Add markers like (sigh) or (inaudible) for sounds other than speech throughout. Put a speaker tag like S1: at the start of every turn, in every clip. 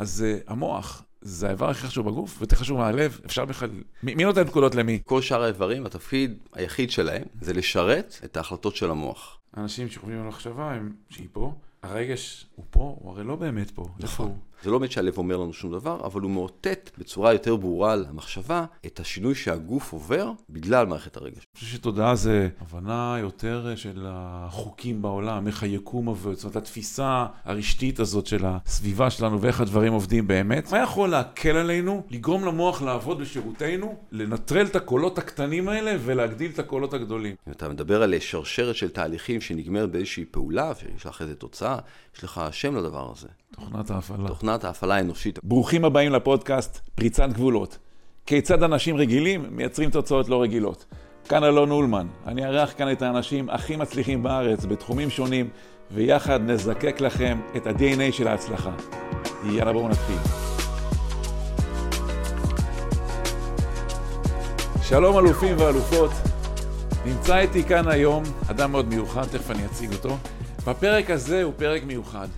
S1: אז uh, המוח זה האיבר הכי חשוב בגוף, ויותר חשוב מהלב, אפשר בכלל... מי, מי נותן פקודות למי?
S2: כל שאר האיברים, התפקיד היחיד שלהם זה לשרת את ההחלטות של המוח.
S1: אנשים שחושבים על מחשבה, הם שהיא פה, הרגש הוא פה, הוא הרי לא באמת פה. הוא?
S2: זה לא באמת שהלב אומר לנו שום דבר, אבל הוא מאותת בצורה יותר ברורה למחשבה את השינוי שהגוף עובר בגלל מערכת הרגש.
S1: אני חושב שתודעה זה הבנה יותר של החוקים בעולם, איך היקום עובד, זאת אומרת התפיסה הרשתית הזאת של הסביבה שלנו ואיך הדברים עובדים באמת. מה יכול להקל עלינו, לגרום למוח לעבוד בשירותנו, לנטרל את הקולות הקטנים האלה ולהגדיל את הקולות הגדולים?
S2: אם אתה מדבר על שרשרת של תהליכים שנגמרת באיזושהי פעולה, ויש לך איזה תוצאה, יש לך שם לדבר הזה.
S1: תוכנת ההפעלה.
S2: תוכנת ההפעלה האנושית.
S1: ברוכים הבאים לפודקאסט פריצת גבולות. כיצד אנשים רגילים מייצרים תוצאות לא רגילות. כאן אלון אולמן, אני אארח כאן את האנשים הכי מצליחים בארץ בתחומים שונים, ויחד נזקק לכם את ה-DNA של ההצלחה. יאללה בואו נתחיל. שלום אלופים ואלופות, נמצא איתי כאן היום אדם מאוד מיוחד, תכף אני אציג אותו. בפרק הזה הוא פרק מיוחד.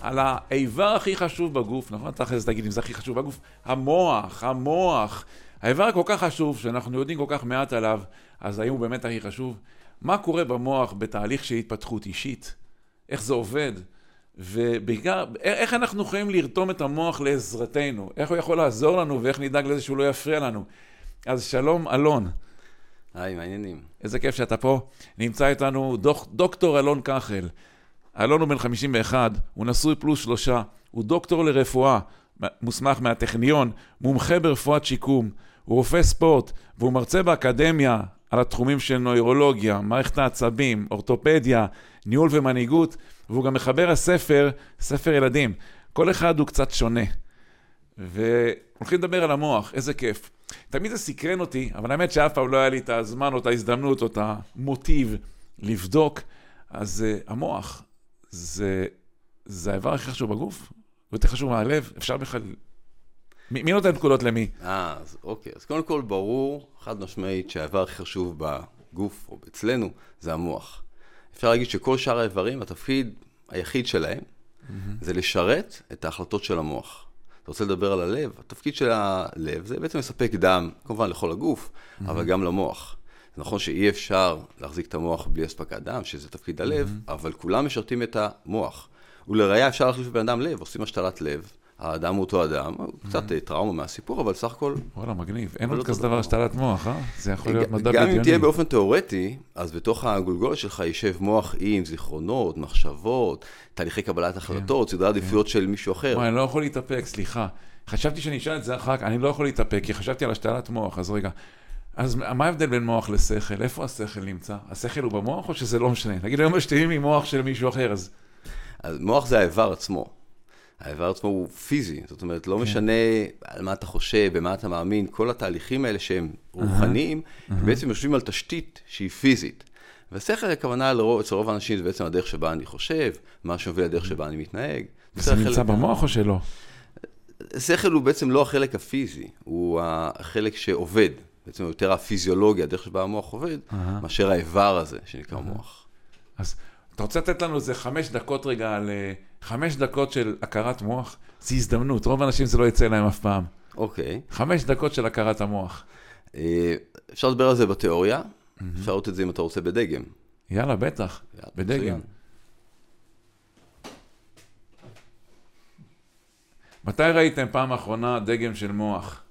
S1: על האיבר הכי חשוב בגוף, נכון? זה תגיד אם זה הכי חשוב בגוף, המוח, המוח. האיבר הכל כך חשוב, שאנחנו יודעים כל כך מעט עליו, אז האם הוא באמת הכי חשוב? מה קורה במוח בתהליך של התפתחות אישית? איך זה עובד? ובעיקר, איך אנחנו יכולים לרתום את המוח לעזרתנו? איך הוא יכול לעזור לנו ואיך נדאג לזה שהוא לא יפריע לנו? אז שלום, אלון.
S2: היי, מעניינים.
S1: איזה כיף שאתה פה. נמצא איתנו דוק, דוקטור אלון כחל. אלון הוא בן 51, הוא נשוי פלוס שלושה, הוא דוקטור לרפואה, מוסמך מהטכניון, מומחה ברפואת שיקום, הוא רופא ספורט, והוא מרצה באקדמיה על התחומים של נוירולוגיה, מערכת העצבים, אורתופדיה, ניהול ומנהיגות, והוא גם מחבר הספר, ספר ילדים. כל אחד הוא קצת שונה. והולכים לדבר על המוח, איזה כיף. תמיד זה סקרן אותי, אבל האמת שאף פעם לא היה לי את הזמן או את ההזדמנות או את המוטיב לבדוק. אז uh, המוח, זה, זה האיבר הכי חשוב בגוף, ויותר חשוב מהלב, אפשר בכלל... מי, מי נותן פקודות למי?
S2: אה, אז אוקיי. אז קודם כל, ברור, חד משמעית, שהאיבר הכי חשוב בגוף, או אצלנו, זה המוח. אפשר להגיד שכל שאר האיברים, התפקיד היחיד שלהם, mm-hmm. זה לשרת את ההחלטות של המוח. אתה רוצה לדבר על הלב? התפקיד של הלב זה בעצם לספק דם, כמובן לכל הגוף, mm-hmm. אבל גם למוח. זה נכון שאי אפשר להחזיק את המוח בלי אספקת דם, שזה תפקיד הלב, mm-hmm. אבל כולם משרתים את המוח. ולראיה אפשר להחליף בן אדם לב, עושים השתלת לב, האדם הוא אותו אדם, mm-hmm. קצת טראומה מהסיפור, אבל סך הכל...
S1: וואלה, מגניב. אין עוד כזה דבר השתלת מוח, אה? זה יכול להיות מדע
S2: בדיוני. גם אם תהיה באופן תיאורטי, אז בתוך הגולגולת שלך יישב מוח עם זיכרונות, מחשבות, תהליכי קבלת כן. החלטות, סדרי עדיפויות כן. של מישהו אחר.
S1: וואי, אני לא יכול להתאפק, סליחה. חשבתי שאני אשאל את זה אחר כך, אני לא יכול להתאפק, כי חשבתי על השתלת מוח, אז רגע. אז מה ההבדל בין מוח לשכל? איפה השכל נמצא? השכל הוא במוח או שזה לא משנה? נגיד היום משתינים עם מוח של מישהו אחר, אז...
S2: אז מוח זה האיבר עצמו. האיבר עצמו הוא פיזי, זאת אומרת, לא כן. משנה על מה אתה חושב, במה אתה מאמין, כל התהליכים האלה שהם רוחניים, uh-huh. הם בעצם יושבים על תשתית שהיא פיזית. ושכל הכוונה לרוב, אצל רוב האנשים זה בעצם הדרך שבה אני חושב, מה שמוביל לדרך שבה אני מתנהג.
S1: וזה נמצא במוח או שלא?
S2: שכל הוא בעצם לא החלק הפיזי, הוא החלק שעובד. בעצם יותר הפיזיולוגיה, הדרך שבה המוח עובד, uh-huh. מאשר האיבר הזה שנקרא uh-huh. מוח.
S1: אז אתה רוצה לתת לנו איזה חמש דקות רגע על אה, חמש דקות של הכרת מוח? זו הזדמנות, רוב האנשים זה לא יצא להם אף פעם.
S2: אוקיי.
S1: Okay. חמש דקות של הכרת המוח.
S2: אה, אפשר לדבר על זה בתיאוריה, mm-hmm. אפשר לראות את זה אם אתה רוצה בדגם.
S1: יאללה, בטח, יאללה, בדגם. מצוין. מתי ראיתם פעם אחרונה דגם של מוח?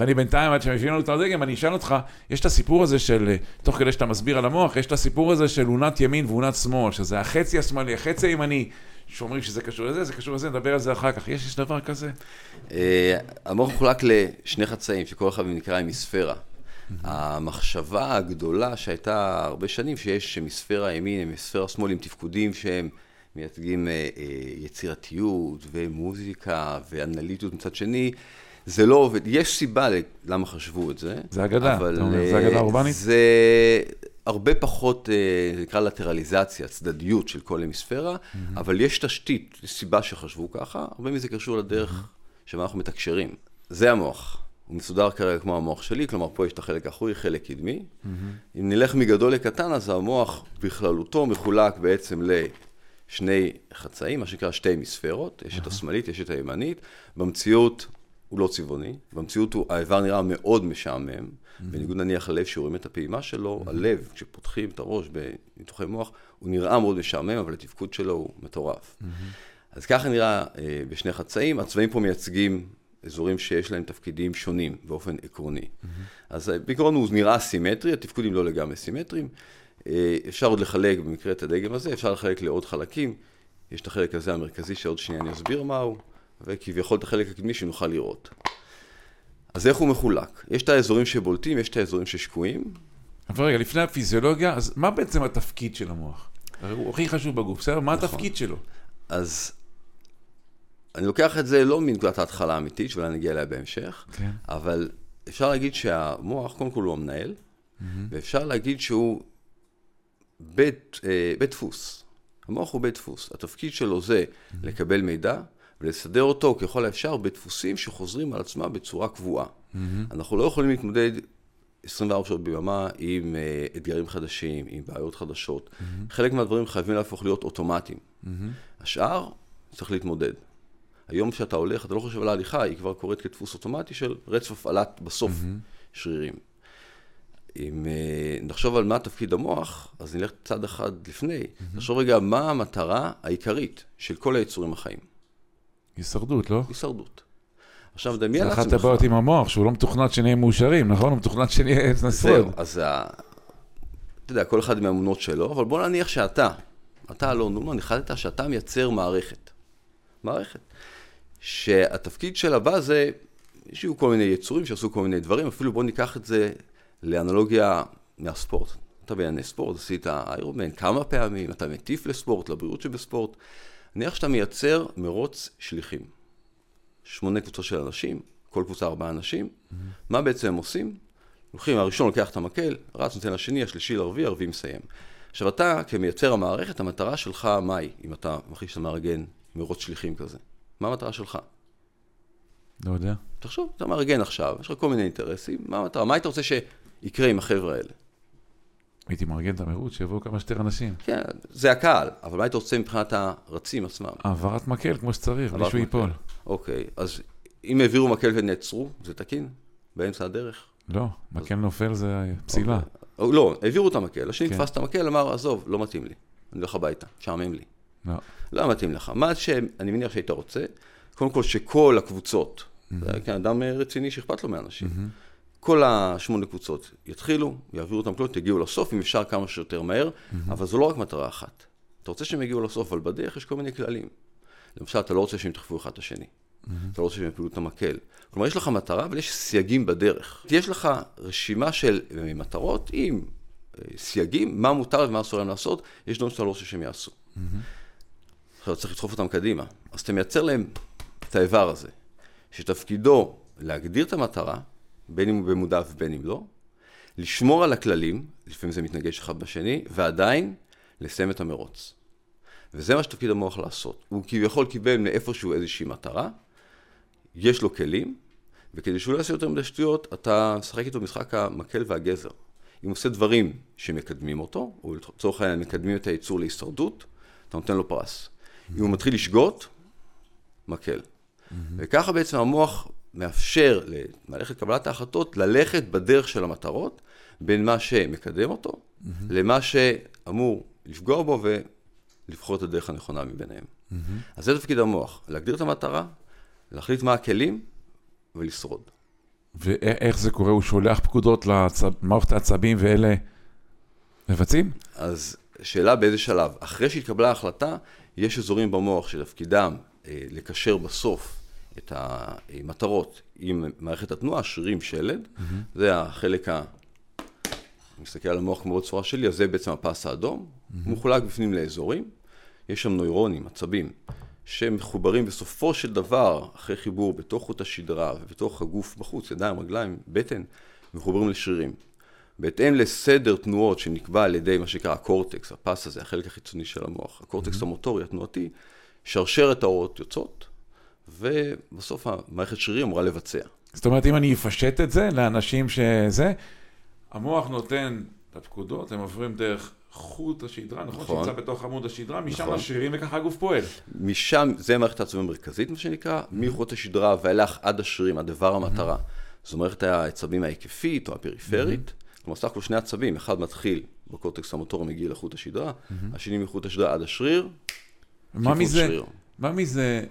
S1: ואני בינתיים, עד שמביאים לנו את הדגם, אני אשאל אותך, יש את הסיפור הזה של, אה, תוך כדי שאתה מסביר על המוח, יש את הסיפור הזה של אונת ימין ואונת שמאל, שזה החצי השמאלי, החצי הימני, שאומרים שזה קשור לזה, זה קשור לזה, נדבר על זה אחר כך. יש, יש דבר כזה?
S2: אה, המוח חולק לשני חצאים, שכל אחד נקרא המיספירה. המחשבה הגדולה שהייתה הרבה שנים, שיש מספירה ימין, מספירה שמאל עם תפקודים שהם מייצגים אה, יצירתיות ומוזיקה ואנליטיות מצד שני, זה לא עובד. יש סיבה למה חשבו את זה.
S1: זה אגדה, אבל אומר, זה אגדה אה, אורבנית?
S2: זה הרבה פחות, אה, זה נקרא לטרליזציה, צדדיות של כל המספירה, mm-hmm. אבל יש תשתית, יש סיבה שחשבו ככה, הרבה מזה קשור לדרך mm-hmm. שבה אנחנו מתקשרים. זה המוח. הוא מסודר כרגע כמו המוח שלי, כלומר פה יש את החלק האחורי, חלק קדמי. Mm-hmm. אם נלך מגדול לקטן, אז המוח בכללותו מחולק בעצם שני חצאים, מה שנקרא שתי מספרות, יש את השמאלית, יש את הימנית. במציאות הוא לא צבעוני, במציאות הוא, האיבר נראה מאוד משעמם, בניגוד נניח ללב שרואים את הפעימה שלו, הלב, כשפותחים את הראש בניתוחי מוח, הוא נראה מאוד משעמם, אבל התפקוד שלו הוא מטורף. אז ככה נראה אה, בשני חצאים, הצבעים פה מייצגים אזורים שיש להם תפקידים שונים באופן עקרוני. אז אה, בעיקרון הוא נראה סימטרי, התפקודים לא לגמרי סימטריים. אה, אפשר עוד לחלק, במקרה את הדגם הזה, אפשר לחלק לעוד חלקים. יש את החלק הזה המרכזי שעוד שנייה אני אסביר מהו, וכביכול את החלק הקדמי שנוכל לראות. אז איך הוא מחולק? יש את האזורים שבולטים, יש את האזורים ששקועים.
S1: אבל רגע, לפני הפיזיולוגיה, אז מה בעצם התפקיד של המוח? הוא הכי חשוב בגוף, בסדר? מה נכון. התפקיד שלו?
S2: אז אני לוקח את זה לא מנקודת ההתחלה האמיתית, שאולי נגיע אליה בהמשך, כן. אבל אפשר להגיד שהמוח, קודם כל הוא המנהל, mm-hmm. ואפשר להגיד שהוא בית, אה, בית דפוס. המוח הוא בית דפוס. התפקיד שלו זה mm-hmm. לקבל מידע ולסדר אותו ככל האפשר בדפוסים שחוזרים על עצמם בצורה קבועה. Mm-hmm. אנחנו לא יכולים להתמודד 24 שעות ביממה עם uh, אתגרים חדשים, עם בעיות חדשות. Mm-hmm. חלק מהדברים חייבים להפוך להיות אוטומטיים. Mm-hmm. השאר, צריך להתמודד. היום כשאתה הולך, אתה לא חושב על ההליכה, היא כבר קורית כדפוס אוטומטי של רצף הפעלת בסוף mm-hmm. שרירים. אם uh, נחשוב על מה תפקיד המוח, אז נלך צעד אחד לפני. Mm-hmm. נחשוב רגע מה המטרה העיקרית של כל היצורים החיים.
S1: הישרדות, לא?
S2: הישרדות. עכשיו, דמיין לעצמך...
S1: זה אחת הבעיות עם המוח, שהוא לא מתוכנן שנהיה מאושרים, נכון? הוא מתוכנן שנהיה נשרוד. זהו,
S2: אז אתה יודע, כל אחד מהאמונות שלו, אבל בוא נניח שאתה, אתה לא נורמן, החלטת שאתה מייצר מערכת. מערכת. שהתפקיד של הבא זה, יש כל מיני יצורים שעשו כל מיני דברים, אפילו בוא ניקח את זה לאנלוגיה מהספורט. אתה בענייני ספורט, עשית איירומן כמה פעמים, אתה מטיף לספורט, לבריאות שבספורט. נניח שאתה מייצר מרוץ שליחים. שמונה קבוצות של אנשים, כל קבוצה ארבעה אנשים. Mm-hmm. מה בעצם הם עושים? הולכים, הראשון לוקח את המקל, רץ, נותן לשני, השלישי לרביעי, הרביעי מסיים. עכשיו אתה, כמייצר המערכת, המטרה שלך, מהי, אם אתה מחליט שאתה מארגן מרוץ שליחים כזה? מה המטרה שלך?
S1: לא יודע.
S2: תחשוב, אתה מארגן עכשיו, יש לך כל מיני אינטרסים, מה המטרה? מה היית רוצה שיקרה עם החבר'ה האלה?
S1: הייתי מארגן את המרוץ, שיבואו כמה שיותר אנשים.
S2: כן, זה הקהל, אבל מה היית רוצה מבחינת הרצים עצמם?
S1: העברת מקל כמו שצריך, בלי שהוא ייפול.
S2: אוקיי, אז אם העבירו מקל ונעצרו, זה תקין? באמצע הדרך?
S1: לא, מקל אז... נופל זה פסילה.
S2: אוקיי. לא, העבירו את המקל, השני כן. תפס את המקל, אמר, עזוב, לא מתאים לי, אני הולך הביתה, משעמם לי. לא. לא מתאים לך. מה שאני מניח שהיית רוצה, קודם כל שכל הקבוצות, mm-hmm. זה כן, אדם רציני שאכפת לו מאנשים. Mm-hmm. כל השמונה קבוצות יתחילו, יעבירו את המקלות, יגיעו לסוף, אם אפשר כמה שיותר מהר, mm-hmm. אבל זו לא רק מטרה אחת. אתה רוצה שהם יגיעו לסוף, אבל בדרך יש כל מיני כללים. למשל, אתה לא רוצה שהם ידחפו אחד את השני. Mm-hmm. אתה לא רוצה שהם יפילו את המקל. כלומר, יש לך מטרה, אבל יש סייגים בדרך. יש לך רשימה של מטרות עם אה, סייגים, מה מותר ומה אסור להם לעשות, יש דברים שאתה לא רוצה שהם יעשו. Mm-hmm. עכשיו צריך לדחוף אותם קדימה. אז אתה מייצר להם את האיבר הזה, שתפקידו להגדיר את המטרה, בין אם הוא במודע ובין אם לא, לשמור על הכללים, לפעמים זה מתנגש אחד בשני, ועדיין לסיים את המרוץ. וזה מה שתפקיד המוח לעשות. הוא כביכול קיבל מאיפשהו איזושהי מטרה, יש לו כלים, וכדי שהוא לא יעשה יותר מדי שטויות, אתה משחק איתו משחק המקל והגזר. אם הוא עושה דברים שמקדמים אותו, או לצורך העניין מקדמים את הייצור להישרדות, אתה נותן לו פרס. אם הוא מתחיל לשגות, מקל. וככה בעצם המוח מאפשר למערכת קבלת ההחלטות ללכת בדרך של המטרות, בין מה שמקדם אותו, mm-hmm. למה שאמור לפגוע בו ולבחור את הדרך הנכונה מביניהם. Mm-hmm. אז זה תפקיד המוח, להגדיר את המטרה, להחליט מה הכלים ולשרוד.
S1: ואיך זה קורה? הוא שולח פקודות למערכת העצבים ואלה מבצעים?
S2: אז שאלה באיזה שלב. אחרי שהתקבלה ההחלטה, יש אזורים במוח שתפקידם אה, לקשר בסוף את המטרות עם מערכת התנועה, שרירים שלד, mm-hmm. זה החלק ה... אני מסתכל על המוח כמו בצורה שלי, אז זה בעצם הפס האדום, mm-hmm. מחולק בפנים לאזורים, יש שם נוירונים, עצבים, שמחוברים בסופו של דבר, אחרי חיבור בתוך חוט השדרה ובתוך הגוף בחוץ, ידיים, רגליים, בטן, מחוברים לשרירים. בהתאם לסדר תנועות שנקבע על ידי מה שנקרא הקורטקס, הפס הזה, החלק החיצוני של המוח, הקורטקס mm-hmm. המוטורי, התנועתי, שרשרת האורות יוצאות, ובסוף המערכת שרירים אמורה לבצע.
S1: זאת אומרת, אם אני אפשט את זה לאנשים שזה, המוח נותן את הפקודות, הם עוברים דרך חוט השדרה, נכון?
S2: נכון.
S1: שנמצא בתוך עמוד השדרה, משם
S2: נכון.
S1: השרירים וככה הגוף פועל.
S2: משם, זה מערכת העצבים המרכזית, מה שנקרא, מחוט השדרה ואילך עד השרירים, עד איבר המטרה. זו מערכת העצבים ההיקפית או הפריפרית. כלומר, סך הכל שני עצבים, אחד מתחיל בקורטקס המוטורי מגיע לחוט השדרה, השני מחוט השדרה עד השריר,
S1: מה מזה. מה מזה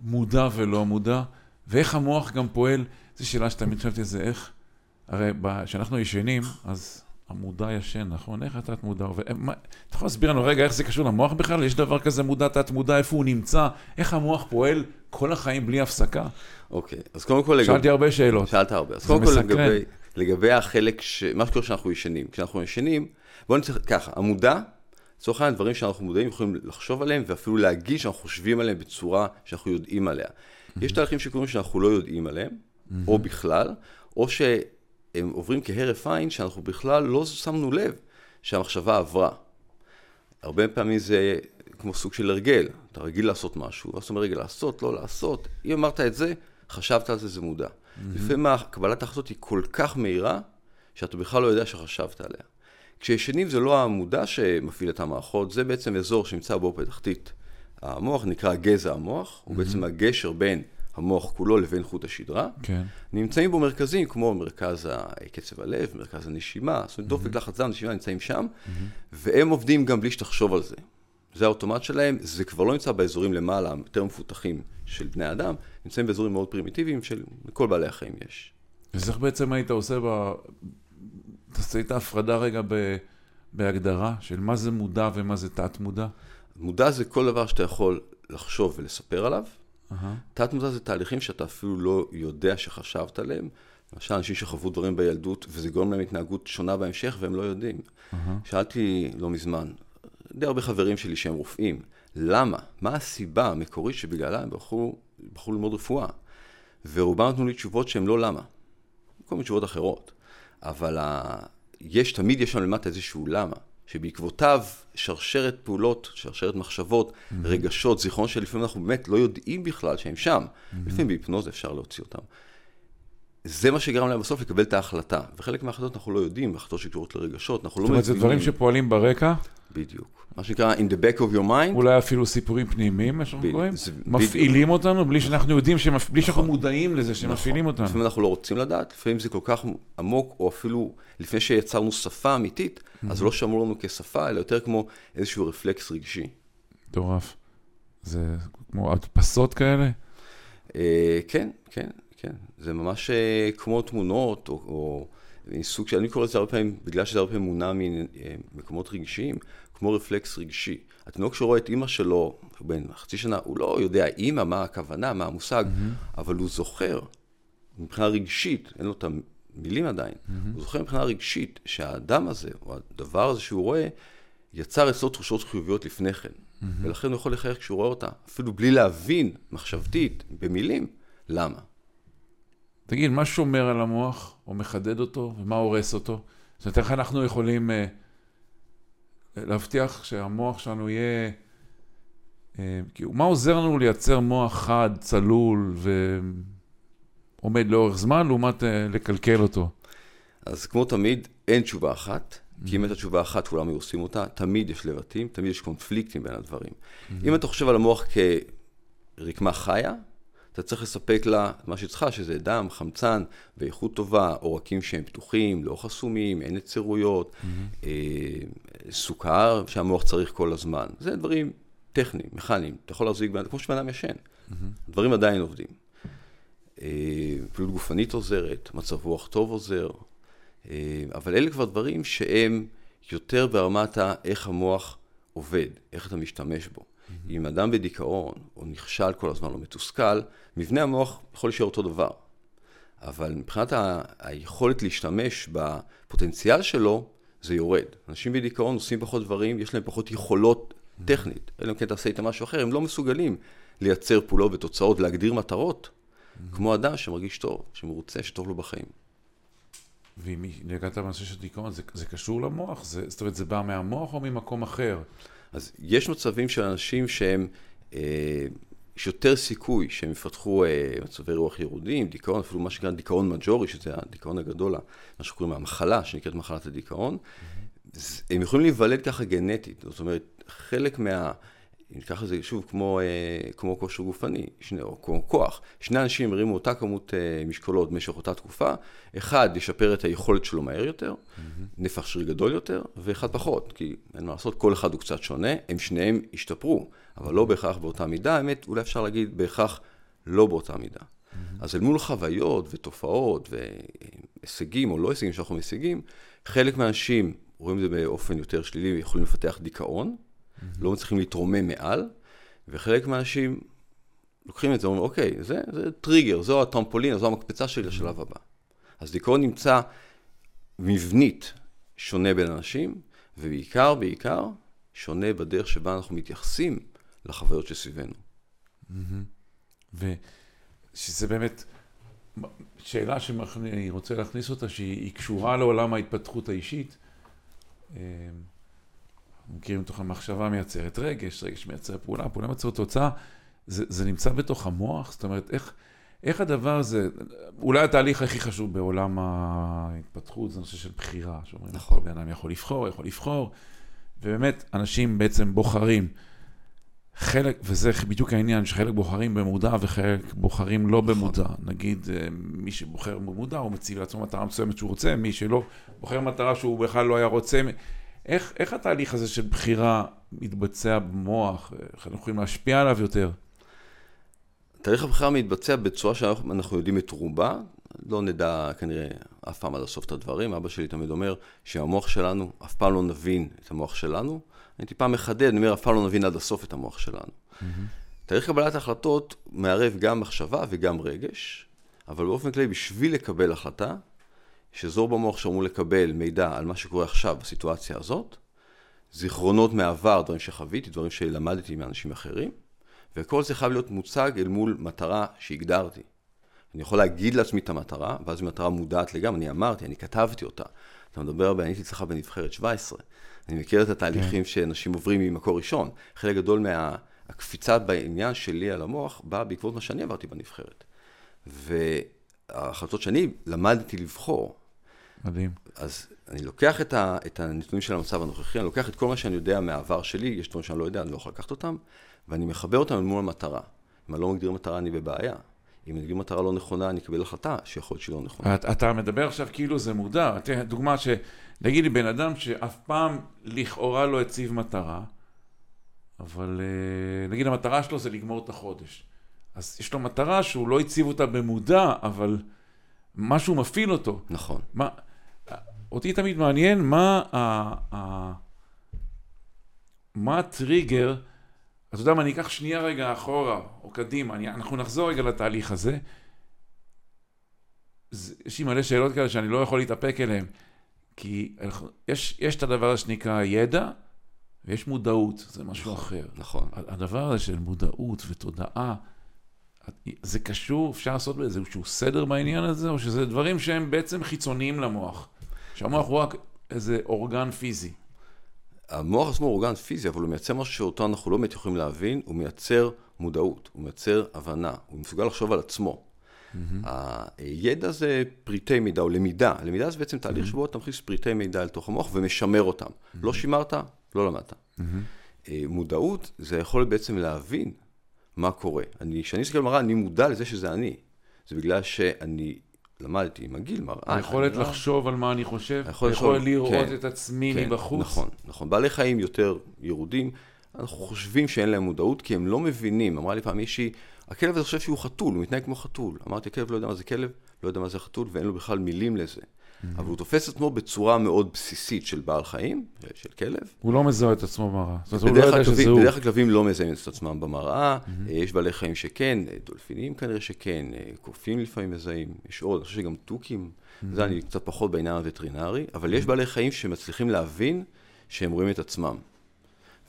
S1: מודע ולא מודע, ואיך המוח גם פועל, זו שאלה שתמיד חשבתי על זה, איך, הרי כשאנחנו ישנים, אז המודע ישן, נכון? איך התת מודע עובד? אה, אתה יכול להסביר לנו רגע איך זה קשור למוח בכלל? יש דבר כזה מודע, תת מודע, איפה הוא נמצא? איך המוח פועל כל החיים בלי הפסקה?
S2: אוקיי, אז קודם כל... לגב-
S1: שאלתי הרבה שאלות.
S2: שאלת הרבה. אז קודם כל. לגבי, לגבי החלק, ש... מה שקורה כשאנחנו ישנים. כשאנחנו ישנים, בואו נצטרך ככה, המודע, לצורך העניין, דברים שאנחנו מודעים, יכולים לחשוב עליהם, ואפילו להגיד שאנחנו חושבים עליהם בצורה שאנחנו יודעים עליה. יש תהליכים שקורים שאנחנו לא יודעים עליהם, או בכלל, או שהם עוברים כהרף עין, שאנחנו בכלל לא שמנו לב שהמחשבה עברה. הרבה פעמים זה כמו סוג של הרגל, אתה רגיל לעשות משהו, ואז אתה אומר, רגע, לעשות, לא לעשות. אם אמרת את זה, חשבת על זה, זה מודע. לפעמים קבלת ההחלטות היא כל כך מהירה, שאתה בכלל לא יודע שחשבת עליה. כשישנים זה לא המודע שמפעיל את המערכות, זה בעצם אזור שנמצא בו בתחתית המוח, נקרא גזע המוח, הוא בעצם הגשר בין המוח כולו לבין חוט השדרה.
S1: כן.
S2: נמצאים בו מרכזים כמו מרכז קצב הלב, מרכז הנשימה, זאת אומרת דופק לחץ דם, נשימה נמצאים שם, והם עובדים גם בלי שתחשוב על זה. זה האוטומט שלהם, זה כבר לא נמצא באזורים למעלה, יותר מפותחים של בני אדם, נמצאים באזורים מאוד פרימיטיביים של כל בעלי החיים יש.
S1: אז איך בעצם היית עושה ב... תעשה את ההפרדה רגע ב... בהגדרה של מה זה מודע ומה זה תת מודע.
S2: זה כל דבר שאתה יכול לחשוב ולספר עליו,
S1: אהה.
S2: תת מודע זה תהליכים שאתה אפילו לא יודע שחשבת עליהם. למשל, אנשים שחוו דברים בילדות, וזה גורם להם התנהגות שונה בהמשך, והם לא יודעים. שאלתי לא מזמן, די הרבה חברים שלי שהם רופאים, למה? מה הסיבה המקורית שבגללה הם בחרו, בחרו ללמוד רפואה? ורובם נתנו לי תשובות שהן לא למה. כל מיני תשובות אחרות. אבל ה... יש, תמיד יש שם למטה איזשהו למה, שבעקבותיו שרשרת פעולות, שרשרת מחשבות, mm-hmm. רגשות, זיכרונות שלפעמים אנחנו באמת לא יודעים בכלל שהם שם. Mm-hmm. לפעמים בהיפנוזה אפשר להוציא אותם. זה מה שגרם להם בסוף לקבל את ההחלטה. וחלק מההחלטות אנחנו לא יודעים, החלטות שקשורות לרגשות, אנחנו
S1: זאת
S2: לא
S1: אומרת, זה דברים שפועלים ברקע,
S2: בדיוק. מה שנקרא in the back of your mind.
S1: אולי אפילו סיפורים פנימיים, מה שאנחנו קוראים, מפעילים אותנו בלי שאנחנו יודעים, שמפ... בלי שאנחנו
S2: נכון.
S1: מודעים לזה שמפעילים אותנו.
S2: לפעמים אנחנו לא רוצים לדעת, לפעמים זה כל כך עמוק, או אפילו לפני שיצרנו שפה אמיתית, אז לא שמרו לנו כשפה, אלא יותר כמו איזשהו רפלקס רגשי.
S1: מטורף. זה כמו הדפסות כאלה?
S2: אה, כן, כן, כן. זה ממש אה, כמו תמונות, או, או סוג של, אני קורא לזה הרבה פעמים, בגלל שזה הרבה פעמים מונע ממקומות רגשיים, כמו רפלקס רגשי. התינוק שרואה את אימא שלו, בן חצי שנה, הוא לא יודע אימא, מה הכוונה, מה המושג, אבל הוא זוכר, מבחינה רגשית, אין לו את המילים עדיין, הוא זוכר מבחינה רגשית שהאדם הזה, או הדבר הזה שהוא רואה, יצר אצלו תחושות חיוביות לפני כן. ולכן הוא יכול לחייך כשהוא רואה אותה, אפילו בלי להבין מחשבתית, במילים, למה.
S1: תגיד, מה שומר על המוח, או מחדד אותו, ומה הורס אותו? זאת אומרת, איך אנחנו יכולים אה, להבטיח שהמוח שלנו יהיה... אה, כאילו, מה עוזר לנו לייצר מוח חד, צלול, ועומד לאורך זמן, לעומת אה, לקלקל אותו?
S2: אז כמו תמיד, אין תשובה אחת, כי אם הייתה תשובה אחת, כולם היו עושים אותה, תמיד יש לבטים, תמיד יש קונפליקטים בין הדברים. אם אתה חושב על המוח כרקמה חיה, אתה צריך לספק לה את מה שצריכה, שזה דם, חמצן, באיכות טובה, עורקים שהם פתוחים, לא חסומים, אין יצירויות, אה, סוכר שהמוח צריך כל הזמן. זה דברים טכניים, מכניים. אתה יכול להחזיק, בן- כמו שבן אדם ישן. הדברים עדיין עובדים. אה, פעילות גופנית עוזרת, מצב רוח טוב עוזר, אה, אבל אלה כבר דברים שהם יותר ברמת ה- איך המוח עובד, איך אתה משתמש בו. אם אדם בדיכאון, או נכשל כל הזמן, או מתוסכל, מבנה המוח יכול להישאר אותו דבר. אבל מבחינת ה- היכולת להשתמש בפוטנציאל שלו, זה יורד. אנשים בדיכאון עושים פחות דברים, יש להם פחות יכולות טכנית. אלא אם כן תעשה איתם משהו אחר, הם לא מסוגלים לייצר פעולות ותוצאות, להגדיר מטרות, כמו אדם שמרגיש טוב, שמרוצה, שטוב לו בחיים.
S1: ואם הגעת בנושא של דיכאון, זה, זה קשור למוח? זה, זאת אומרת, זה בא מהמוח או ממקום אחר?
S2: אז יש מצבים של אנשים שהם, אה, יש יותר סיכוי שהם יפתחו אה, מצבי רוח ירודים, דיכאון, אפילו מה שנקרא דיכאון מג'ורי, שזה הדיכאון הגדול, מה שקוראים המחלה, שנקראת מחלת הדיכאון, הם יכולים להיוולד ככה גנטית, זאת אומרת, חלק מה... ניקח את זה שוב כמו, אה, כמו כושר גופני, שני, או כמו כוח, שני אנשים הרימו אותה כמות אה, משקולות במשך אותה תקופה, אחד ישפר את היכולת שלו מהר יותר, mm-hmm. נפח שריר גדול יותר, ואחד פחות, כי אין מה לעשות, כל אחד הוא קצת שונה, הם שניהם השתפרו, אבל לא בהכרח באותה מידה, האמת, אולי אפשר להגיד בהכרח לא באותה מידה. Mm-hmm. אז אל מול חוויות ותופעות והישגים או לא הישגים שאנחנו משיגים, חלק מהאנשים רואים את זה באופן יותר שלילי ויכולים לפתח דיכאון. Mm-hmm. לא מצליחים להתרומם מעל, וחלק מהאנשים לוקחים את זה, אומרים, אוקיי, זה, זה טריגר, זו הטרמפולין, זו המקפצה שלי לשלב הבא. אז דיכאון נמצא מבנית שונה בין אנשים, ובעיקר, בעיקר, שונה בדרך שבה אנחנו מתייחסים לחוויות שסביבנו.
S1: Mm-hmm. ושזה באמת שאלה שאני רוצה להכניס אותה, שהיא קשורה לעולם ההתפתחות האישית. מכירים מתוך המחשבה מייצרת רגש, רגש מייצר פעולה, פעולה מייצרת תוצאה, זה, זה נמצא בתוך המוח? זאת אומרת, איך, איך הדבר הזה, אולי התהליך הכי חשוב בעולם ההתפתחות זה נושא של בחירה, שאומרים, נכון, בן אדם יכול לבחור, יכול לבחור, ובאמת, אנשים בעצם בוחרים. חלק, וזה בדיוק העניין, שחלק בוחרים במודע וחלק בוחרים לא נכון. במודע. נגיד, אה, מי שבוחר במודע, הוא מציב לעצמו מטרה מסוימת שהוא רוצה, מי שלא בוחר מטרה שהוא בכלל לא היה רוצה. איך, איך התהליך הזה של בחירה מתבצע במוח? איך אנחנו יכולים להשפיע עליו יותר?
S2: תהליך הבחירה מתבצע בצורה שאנחנו יודעים את רובה, לא נדע כנראה אף פעם עד הסוף את הדברים. אבא שלי תמיד אומר שהמוח שלנו, אף פעם לא נבין את המוח שלנו. אני טיפה מחדד, אני אומר, אף פעם לא נבין עד הסוף את המוח שלנו. Mm-hmm. תהליך קבלת ההחלטות מערב גם מחשבה וגם רגש, אבל באופן כללי, בשביל לקבל החלטה, יש אזור במוח שאמור לקבל מידע על מה שקורה עכשיו בסיטואציה הזאת, זיכרונות מהעבר, דברים שחוויתי, דברים שלמדתי מאנשים אחרים, וכל זה חייב להיות מוצג אל מול מטרה שהגדרתי. אני יכול להגיד לעצמי את המטרה, ואז מטרה מודעת לגמרי, אני אמרתי, אני כתבתי אותה. אתה מדבר, אני הייתי אצלך בנבחרת 17. אני מכיר את התהליכים כן. שאנשים עוברים ממקור ראשון. חלק גדול מהקפיצה בעניין שלי על המוח באה בעקבות מה שאני עברתי בנבחרת. וההחלטות שאני למדתי לבחור,
S1: מדהים.
S2: אז אני לוקח את, ה, את הנתונים של המצב הנוכחי, אני לוקח את כל מה שאני יודע מהעבר שלי, יש דברים שאני לא יודע, אני לא יכול לקחת אותם, ואני מחבר אותם מול המטרה. אם אני לא מגדיר מטרה, אני בבעיה. אם אני מגדיר מטרה לא נכונה, אני אקבל החלטה שיכול להיות שהיא לא נכונה.
S1: אתה, אתה מדבר עכשיו כאילו זה מודע. תראה, דוגמה ש... נגיד לי בן אדם שאף פעם לכאורה לא הציב מטרה, אבל אה, נגיד המטרה שלו זה לגמור את החודש. אז יש לו מטרה שהוא לא הציב אותה במודע, אבל משהו מפעיל אותו.
S2: נכון.
S1: מה, אותי תמיד מעניין מה, ה, ה, מה הטריגר, אתה יודע מה, אני אקח שנייה רגע אחורה או קדימה, אני, אנחנו נחזור רגע לתהליך הזה. זה, יש לי מלא שאלות כאלה שאני לא יכול להתאפק אליהן, כי יש, יש את הדבר שנקרא ידע, ויש מודעות, זה משהו
S2: נכון,
S1: אחר.
S2: נכון.
S1: הדבר הזה של מודעות ותודעה, זה קשור, אפשר לעשות באיזשהו סדר בעניין הזה, או שזה דברים שהם בעצם חיצוניים למוח? שהמוח הוא רק איזה אורגן פיזי.
S2: המוח עצמו הוא אורגן פיזי, אבל הוא מייצר משהו שאותו אנחנו לא באמת יכולים להבין, הוא מייצר מודעות, הוא מייצר הבנה, הוא מסוגל לחשוב על עצמו. Mm-hmm. הידע זה פריטי מידע או למידה. למידה זה בעצם תהליך mm-hmm. שבו אתה מכניס פריטי מידע לתוך המוח ומשמר אותם. Mm-hmm. לא שימרת, לא למדת. Mm-hmm. מודעות זה יכול בעצם להבין מה קורה. כשאני מסתכל במראה, אני מודע לזה שזה אני. זה בגלל שאני למדתי עם הגיל, מראה.
S1: היכולת לא- לחשוב על מה אני חושב, היכולת יכול לראות כן, את עצמי כן, מבחוץ.
S2: נכון, נכון. בעלי חיים יותר ירודים, אנחנו חושבים שאין להם מודעות, כי הם לא מבינים. אמרה לי פעם מישהי, הכלב הזה חושב שהוא חתול, הוא מתנהג כמו חתול. אמרתי, הכלב לא יודע מה זה כלב, לא יודע מה זה חתול, ואין לו בכלל מילים לזה. Mm-hmm. אבל הוא תופס עצמו בצורה מאוד בסיסית של בעל חיים, של כלב.
S1: הוא לא מזהה את עצמו במראה. זאת אומרת, הוא לא יודע שזה הוא.
S2: בדרך כלל כלבים לא מזהים את עצמם במראה, mm-hmm. יש בעלי חיים שכן, דולפינים כנראה שכן, קופים לפעמים מזהים, יש עוד, אני חושב שגם תוכים, mm-hmm. זה אני קצת פחות בעניין הווטרינרי, אבל יש בעלי חיים שמצליחים להבין שהם רואים את עצמם.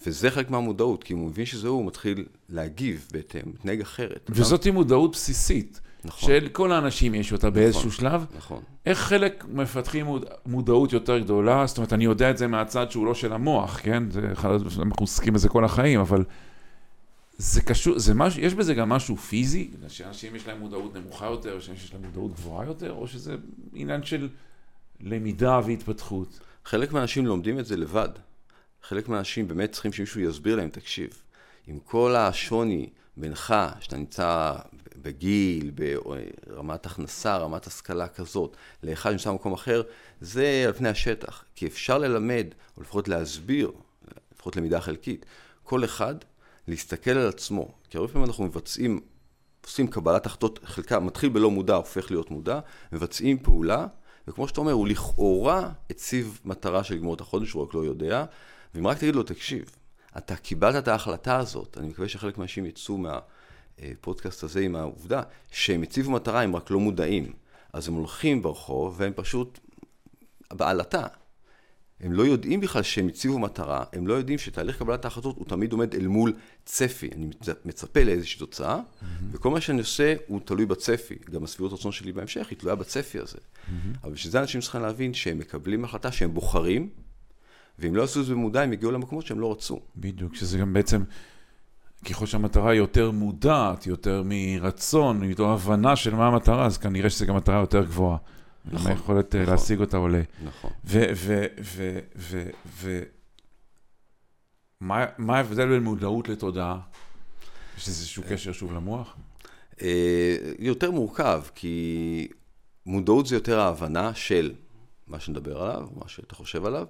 S2: וזה חלק מהמודעות, כי אם הוא מבין שזהו, הוא מתחיל להגיב בהתאם, מתנהג אחרת.
S1: וזאת היא מודעות בסיסית. נכון. של כל האנשים יש אותה באיזשהו נכון, שלב.
S2: נכון.
S1: איך חלק מפתחים מוד, מודעות יותר גדולה? זאת אומרת, אני יודע את זה מהצד שהוא לא של המוח, כן? זה אחד, אנחנו עוסקים בזה כל החיים, אבל זה קשור, זה מש, יש בזה גם משהו פיזי? שאנשים יש להם מודעות נמוכה יותר, שאנשים יש להם מודעות גבוהה יותר, או שזה עניין של למידה והתפתחות?
S2: חלק מהאנשים לומדים את זה לבד. חלק מהאנשים באמת צריכים שמישהו יסביר להם, תקשיב, עם כל השוני בינך, שאתה נמצא בגיל, ברמת הכנסה, רמת השכלה כזאת, לאחד שנמצא במקום אחר, זה על פני השטח. כי אפשר ללמד, או לפחות להסביר, לפחות למידה חלקית, כל אחד להסתכל על עצמו. כי הרבה פעמים אנחנו מבצעים, עושים קבלת החלטות, חלקה מתחיל בלא מודע, הופך להיות מודע, מבצעים פעולה, וכמו שאתה אומר, הוא לכאורה הציב מטרה של לגמור את החודש, הוא רק לא יודע, ואם רק תגיד לו, תקשיב, אתה קיבלת את ההחלטה הזאת, אני מקווה שחלק מהאנשים יצאו מהפודקאסט הזה עם העובדה שהם הציבו מטרה, הם רק לא מודעים. אז הם הולכים ברחוב והם פשוט בעלתה. הם לא יודעים בכלל שהם הציבו מטרה, הם לא יודעים שתהליך קבלת ההחלטות הוא תמיד עומד אל מול צפי. אני מצפה לאיזושהי תוצאה, mm-hmm. וכל מה שאני עושה הוא תלוי בצפי. גם הסבירות רצון שלי בהמשך היא תלויה בצפי הזה. Mm-hmm. אבל בשביל זה אנשים צריכים להבין שהם מקבלים החלטה שהם בוחרים, ואם לא עשו את זה במודע, הם יגיעו למקומות שהם לא רצו.
S1: בדיוק, שזה גם בעצם, ככל שהמטרה היא יותר מודעת, יותר מרצון, יותר הבנה של מה המטרה, אז כנראה שזו גם מטרה יותר גבוהה. נכון. היכולת אה, נכון. להשיג אותה עולה.
S2: נכון.
S1: ומה ההבדל בין מודעות לתודעה? יש איזשהו קשר שוב למוח?
S2: אה, יותר מורכב, כי מודעות זה יותר ההבנה של מה שנדבר עליו, מה שאתה חושב עליו,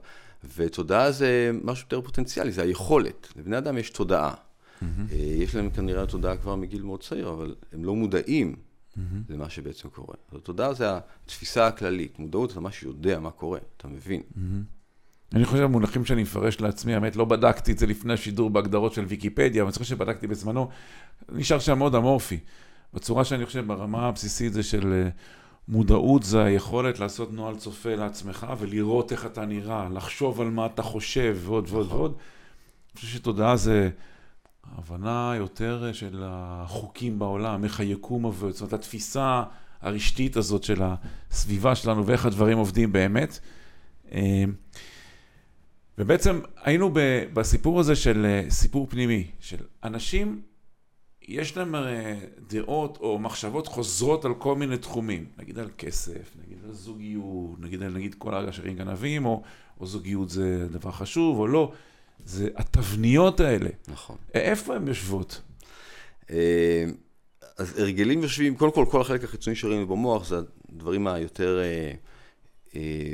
S2: ותודעה זה משהו יותר פוטנציאלי, זה היכולת. לבני אדם יש תודעה. Mm-hmm. יש להם כנראה תודעה כבר מגיל מאוד צעיר, אבל הם לא מודעים mm-hmm. למה שבעצם קורה. אז התודעה זה התפיסה הכללית, מודעות אתה ממש יודע מה קורה, אתה מבין. Mm-hmm.
S1: אני חושב המונחים שאני מפרש לעצמי, האמת לא בדקתי את זה לפני השידור בהגדרות של ויקיפדיה, אבל אני חושב שבדקתי בזמנו, נשאר שם מאוד אמורפי. בצורה שאני חושב, ברמה הבסיסית זה של אה, מודעות זה היכולת לעשות נוהל צופה לעצמך ולראות איך אתה נראה, לחשוב על מה אתה חושב ועוד ועוד נכון. ועוד. אני חושב שתודעה זה הבנה יותר של החוקים בעולם, איך היקום עובד, זאת אומרת התפיסה הרשתית הזאת של הסביבה שלנו ואיך הדברים עובדים באמת. אה, ובעצם היינו בסיפור הזה של אה, סיפור פנימי, של אנשים יש להם דעות או מחשבות חוזרות על כל מיני תחומים, נגיד על כסף, נגיד על זוגיות, נגיד על נגיד כל הגשרים גנבים, או, או זוגיות זה דבר חשוב או לא, זה התבניות האלה.
S2: נכון.
S1: איפה הן יושבות?
S2: אה, אז הרגלים יושבים, קודם כל, כל החלק החיצוני שראינו במוח זה הדברים היותר אה, אה,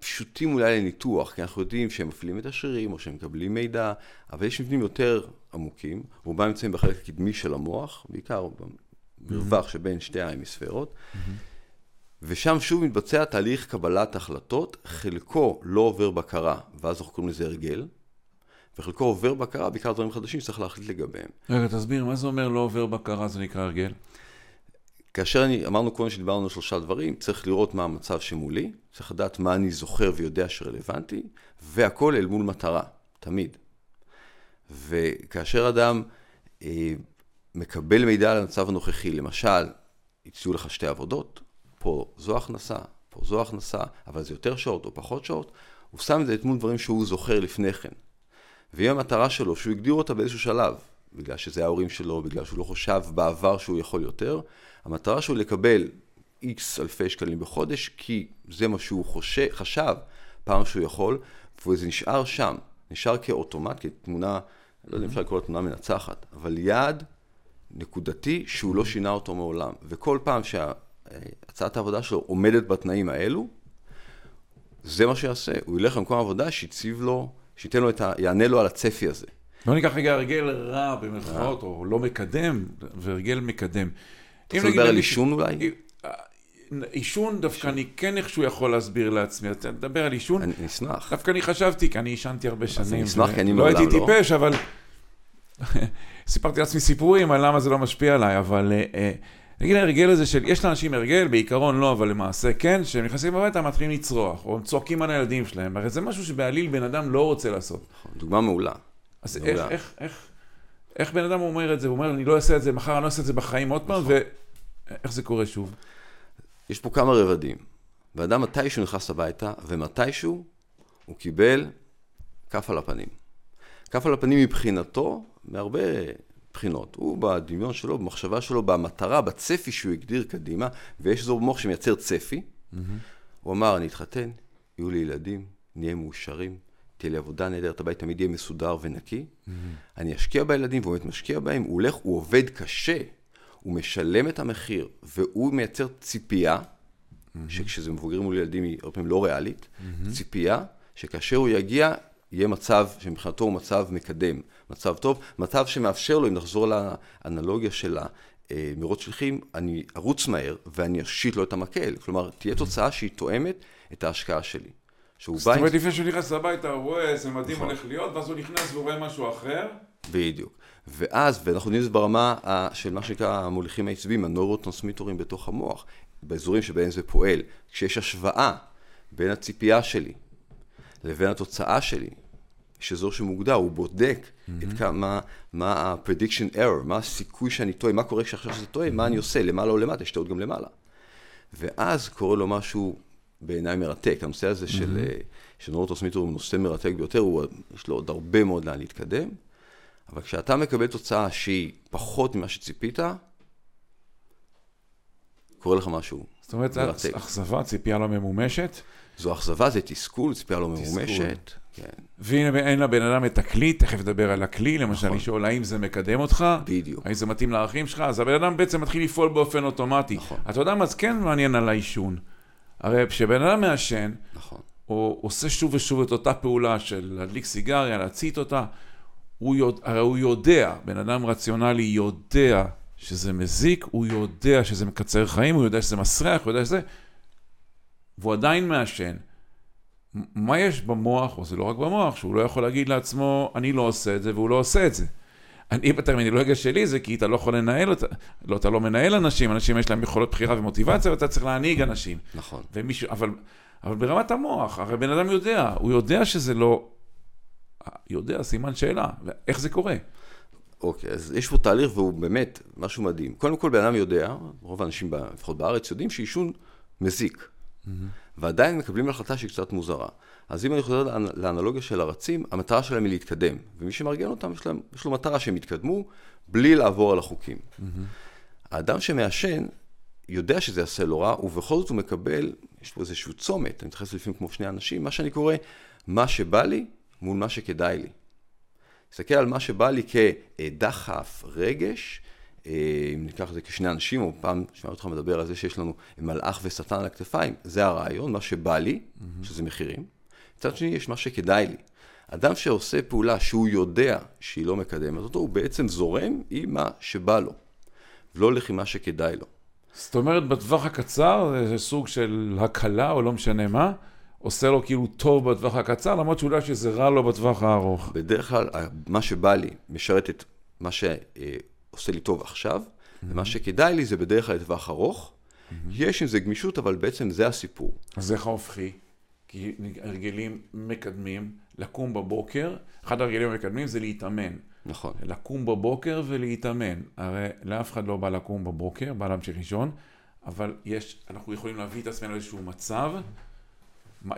S2: פשוטים אולי לניתוח, כי אנחנו יודעים שהם מפעילים את השרירים או שהם מקבלים מידע, אבל יש מבנים יותר עמוקים, רובם נמצאים בחלק הקדמי של המוח, בעיקר במרווח mm-hmm. שבין שתי ההמיספרות, mm-hmm. ושם שוב מתבצע תהליך קבלת החלטות, חלקו לא עובר בקרה, ואז אנחנו קוראים לזה הרגל, וחלקו עובר בקרה, בעיקר דברים חדשים שצריך להחליט לגביהם.
S1: רגע, תסביר, מה זה אומר לא עובר בקרה, זה נקרא הרגל?
S2: כאשר אני, אמרנו קודם שדיברנו על שלושה דברים, צריך לראות מה המצב שמולי, צריך לדעת מה אני זוכר ויודע שרלוונטי, והכל אל מול מטרה, תמיד. וכאשר אדם אה, מקבל מידע על המצב הנוכחי, למשל, הציעו לך שתי עבודות, פה זו הכנסה, פה זו הכנסה, אבל זה יותר שעות או פחות שעות, הוא שם את זה את מול דברים שהוא זוכר לפני כן. ואם המטרה שלו, שהוא הגדיר אותה באיזשהו שלב, בגלל שזה ההורים שלו, בגלל שהוא לא חושב בעבר שהוא יכול יותר, המטרה שלו לקבל איקס אלפי שקלים בחודש, כי זה מה שהוא חושב, חשב פעם שהוא יכול, וזה נשאר שם, נשאר כאוטומט, כתמונה, לא יודע אם אפשר לקרוא לה תמונה מנצחת, אבל יעד נקודתי שהוא לא שינה אותו מעולם. וכל פעם שהצעת העבודה שלו עומדת בתנאים האלו, זה מה שיעשה, הוא ילך למקום עבודה שיציב לו, שייתן לו את ה... יענה לו על הצפי הזה.
S1: בוא ניקח רגע הרגל רע במרכאות, או לא מקדם, והרגל מקדם.
S2: אתה רוצה לדבר על עישון אולי?
S1: עישון דווקא אני כן איכשהו יכול להסביר לעצמי, אתה מדבר על עישון.
S2: אני אשמח.
S1: דווקא אני חשבתי, כי אני עישנתי הרבה שנים.
S2: אני אשמח, כי אני
S1: מעולם לא. לא הייתי טיפש, אבל (laughs) סיפרתי לעצמי סיפורים על למה זה לא משפיע עליי, אבל אה, אה, נגיד ההרגל הזה של, יש לאנשים הרגל, בעיקרון לא, אבל למעשה כן, שהם נכנסים הביתה, מתחילים לצרוח, או הם צועקים על הילדים שלהם, הרי זה משהו שבעליל בן אדם לא רוצה לעשות.
S2: נכון, דוגמה מעולה.
S1: אז איך, איך, איך, איך בן אדם אומר את זה? הוא אומר, אני לא אעשה את זה מחר, אני לא אעשה את זה בחיים עוד פעם, נכון. ואיך זה קורה שוב?
S2: יש פה כמה רבדים. ואדם מתישהו נכנס הביתה, ומתישהו הוא קיבל כף על הפנים. כף על הפנים מבחינתו, מהרבה בחינות. הוא בדמיון שלו, במחשבה שלו, במטרה, בצפי שהוא הגדיר קדימה, ויש אזור במוח שמייצר צפי. Mm-hmm. הוא אמר, אני אתחתן, יהיו לי ילדים, נהיה מאושרים, תהיה לי עבודה נהדרת, הבית תמיד יהיה מסודר ונקי. Mm-hmm. אני אשקיע בילדים, והוא באמת משקיע בהם, הוא הולך, הוא עובד קשה, הוא משלם את המחיר, והוא מייצר ציפייה, mm-hmm. שכשזה מבוגרים מול ילדים היא הרבה פעמים לא ריאלית, mm-hmm. ציפייה שכאשר הוא יגיע, יהיה מצב שמבחינתו הוא מצב מקדם, מצב טוב, מצב שמאפשר לו, אם נחזור לאנלוגיה של המרוץ שליחים, אני ארוץ מהר ואני אושיט לו את המקל. כלומר, תהיה תוצאה שהיא תואמת את ההשקעה שלי.
S1: זאת אומרת, לפני שהוא נכנס הביתה, הוא רואה איזה מדהים נכון. הולך להיות, ואז הוא נכנס ורואה משהו אחר.
S2: בדיוק. ואז, ואנחנו יודעים את זה ברמה של מה שנקרא המוליכים העצביים, הנורוטרנסמיטורים בתוך המוח, באזורים שבהם זה פועל, כשיש השוואה בין הציפייה שלי לבין התוצאה שלי, יש אזור שמוגדר, הוא בודק mm-hmm. את כמה, מה ה-prediction error, מה הסיכוי שאני טועה, מה קורה כשעכשיו שזה טועה, mm-hmm. מה אני עושה, למעלה או למטה, יש טעות גם למעלה. ואז קורה לו משהו בעיניי מרתק, הנושא הזה. של, אה, של נורטוסמיטר הוא נושא מרתק ביותר, הוא, יש לו עוד הרבה מאוד לאן להתקדם, אבל כשאתה מקבל תוצאה שהיא פחות ממה שציפית, קורה לך משהו
S1: זאת אומרת, אכזבה, ציפייה לא ממומשת?
S2: זו אכזבה, זה תסכול, ציפייה לא ממומשת.
S1: כן. והנה אין לבן אדם את הכלי, תכף נדבר על הכלי, למשל נכון. לשאול האם זה מקדם אותך,
S2: בדיוק.
S1: האם זה מתאים לערכים שלך, אז הבן אדם בעצם מתחיל לפעול באופן אוטומטי. נכון. אתה יודע מה, זה כן מעניין על העישון. הרי כשבן אדם מעשן, נכון. או עושה שוב ושוב את אותה פעולה של להדליק סיגריה, להצית אותה, הוא יודע, הרי הוא יודע, בן אדם רציונלי יודע שזה מזיק, הוא יודע שזה מקצר חיים, הוא יודע שזה מסריח, הוא יודע שזה... והוא עדיין מעשן. מה יש במוח, או זה לא רק במוח, שהוא לא יכול להגיד לעצמו, אני לא עושה את זה, והוא לא עושה את זה. אני בטרמינולוגיה שלי זה כי אתה לא יכול לנהל אותה, לא, אתה לא מנהל אנשים, אנשים יש להם יכולות בחירה ומוטיבציה, ואתה צריך להנהיג אנשים.
S2: נכון.
S1: ומישהו, אבל, אבל ברמת המוח, הרי בן אדם יודע, הוא יודע שזה לא, יודע, סימן שאלה, איך זה קורה?
S2: אוקיי, אז יש פה תהליך והוא באמת משהו מדהים. קודם כל, בן אדם יודע, רוב האנשים, לפחות בארץ, יודעים שעישון מזיק. Mm-hmm. ועדיין מקבלים החלטה שהיא קצת מוזרה. אז אם אני חוזר לאנלוגיה של הרצים, המטרה שלהם היא להתקדם. ומי שמארגן אותם, יש, להם, יש לו מטרה שהם יתקדמו בלי לעבור על החוקים. Mm-hmm. האדם שמעשן יודע שזה יעשה לו רע, ובכל זאת הוא מקבל, יש פה איזשהו צומת, אני מתייחס לפעמים כמו שני אנשים, מה שאני קורא, מה שבא לי מול מה שכדאי לי. להסתכל על מה שבא לי כדחף, רגש, אה, אם ניקח את זה כשני אנשים, או פעם שמעתי אותך מדבר על זה שיש לנו מלאך ושטן על הכתפיים, זה הרעיון, מה שבא לי, mm-hmm. שזה מחירים. מצד שני, יש מה שכדאי לי. אדם שעושה פעולה שהוא יודע שהיא לא מקדמת אותו, הוא בעצם זורם עם מה שבא לו, ולא הולך עם מה שכדאי לו.
S1: זאת אומרת, בטווח הקצר זה סוג של הקלה, או לא משנה מה, עושה לו כאילו טוב בטווח הקצר, למרות שהוא יודע שזה רע לו בטווח הארוך.
S2: בדרך כלל, מה שבא לי משרת את מה שעושה לי טוב עכשיו, mm-hmm. ומה שכדאי לי זה בדרך כלל לטווח ארוך. Mm-hmm. יש עם זה גמישות, אבל בעצם זה הסיפור.
S1: אז איך ההופכי? כי הרגלים מקדמים, לקום בבוקר, אחד הרגלים המקדמים זה להתאמן.
S2: נכון.
S1: לקום בבוקר ולהתאמן. הרי לאף אחד לא בא לקום בבוקר, בא להמשיך לישון, אבל יש, אנחנו יכולים להביא את עצמנו לאיזשהו מצב.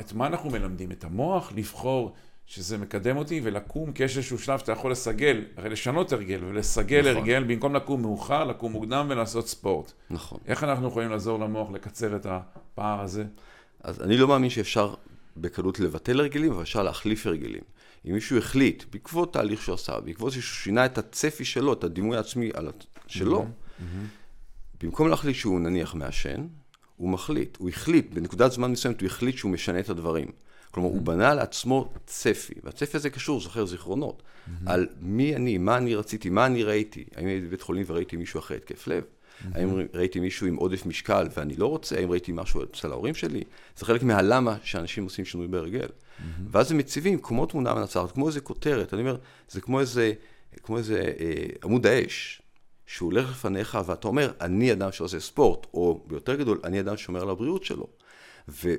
S1: את מה אנחנו מלמדים? את המוח לבחור שזה מקדם אותי ולקום, כי יש איזשהו שלב שאתה יכול לסגל, הרי לשנות הרגל ולסגל נכון. הרגל במקום לקום מאוחר, לקום מוקדם ולעשות ספורט.
S2: נכון.
S1: איך אנחנו יכולים לעזור למוח לקצר את הפער הזה?
S2: אז אני לא מאמין שאפשר בקלות לבטל הרגלים, אבל אפשר להחליף הרגלים. אם מישהו החליט, בעקבות תהליך שהוא עשה, בעקבות שהוא שינה את הצפי שלו, את הדימוי העצמי שלו, mm-hmm. mm-hmm. במקום להחליט שהוא נניח מעשן, הוא מחליט, הוא החליט, בנקודת זמן מסוימת הוא החליט שהוא משנה את הדברים. כלומר. הוא בנה לעצמו צפי, והצפי הזה קשור, זוכר זיכרונות. על מי אני, מה אני רציתי, מה אני ראיתי. האם הייתי בבית חולים וראיתי מישהו אחרי התקף לב? Mm-hmm. האם ראיתי מישהו עם עודף משקל ואני לא רוצה? האם ראיתי משהו אצל ההורים שלי? זה חלק מהלמה שאנשים עושים שינוי בהרגל. Mm-hmm. ואז הם מציבים כמו תמונה מנצחת, כמו איזה כותרת, אני אומר, זה כמו איזה, כמו איזה אה, עמוד האש. שהוא הולך לפניך ואתה אומר, אני אדם שעושה ספורט, או ביותר גדול, אני אדם ששומר על הבריאות שלו. ויש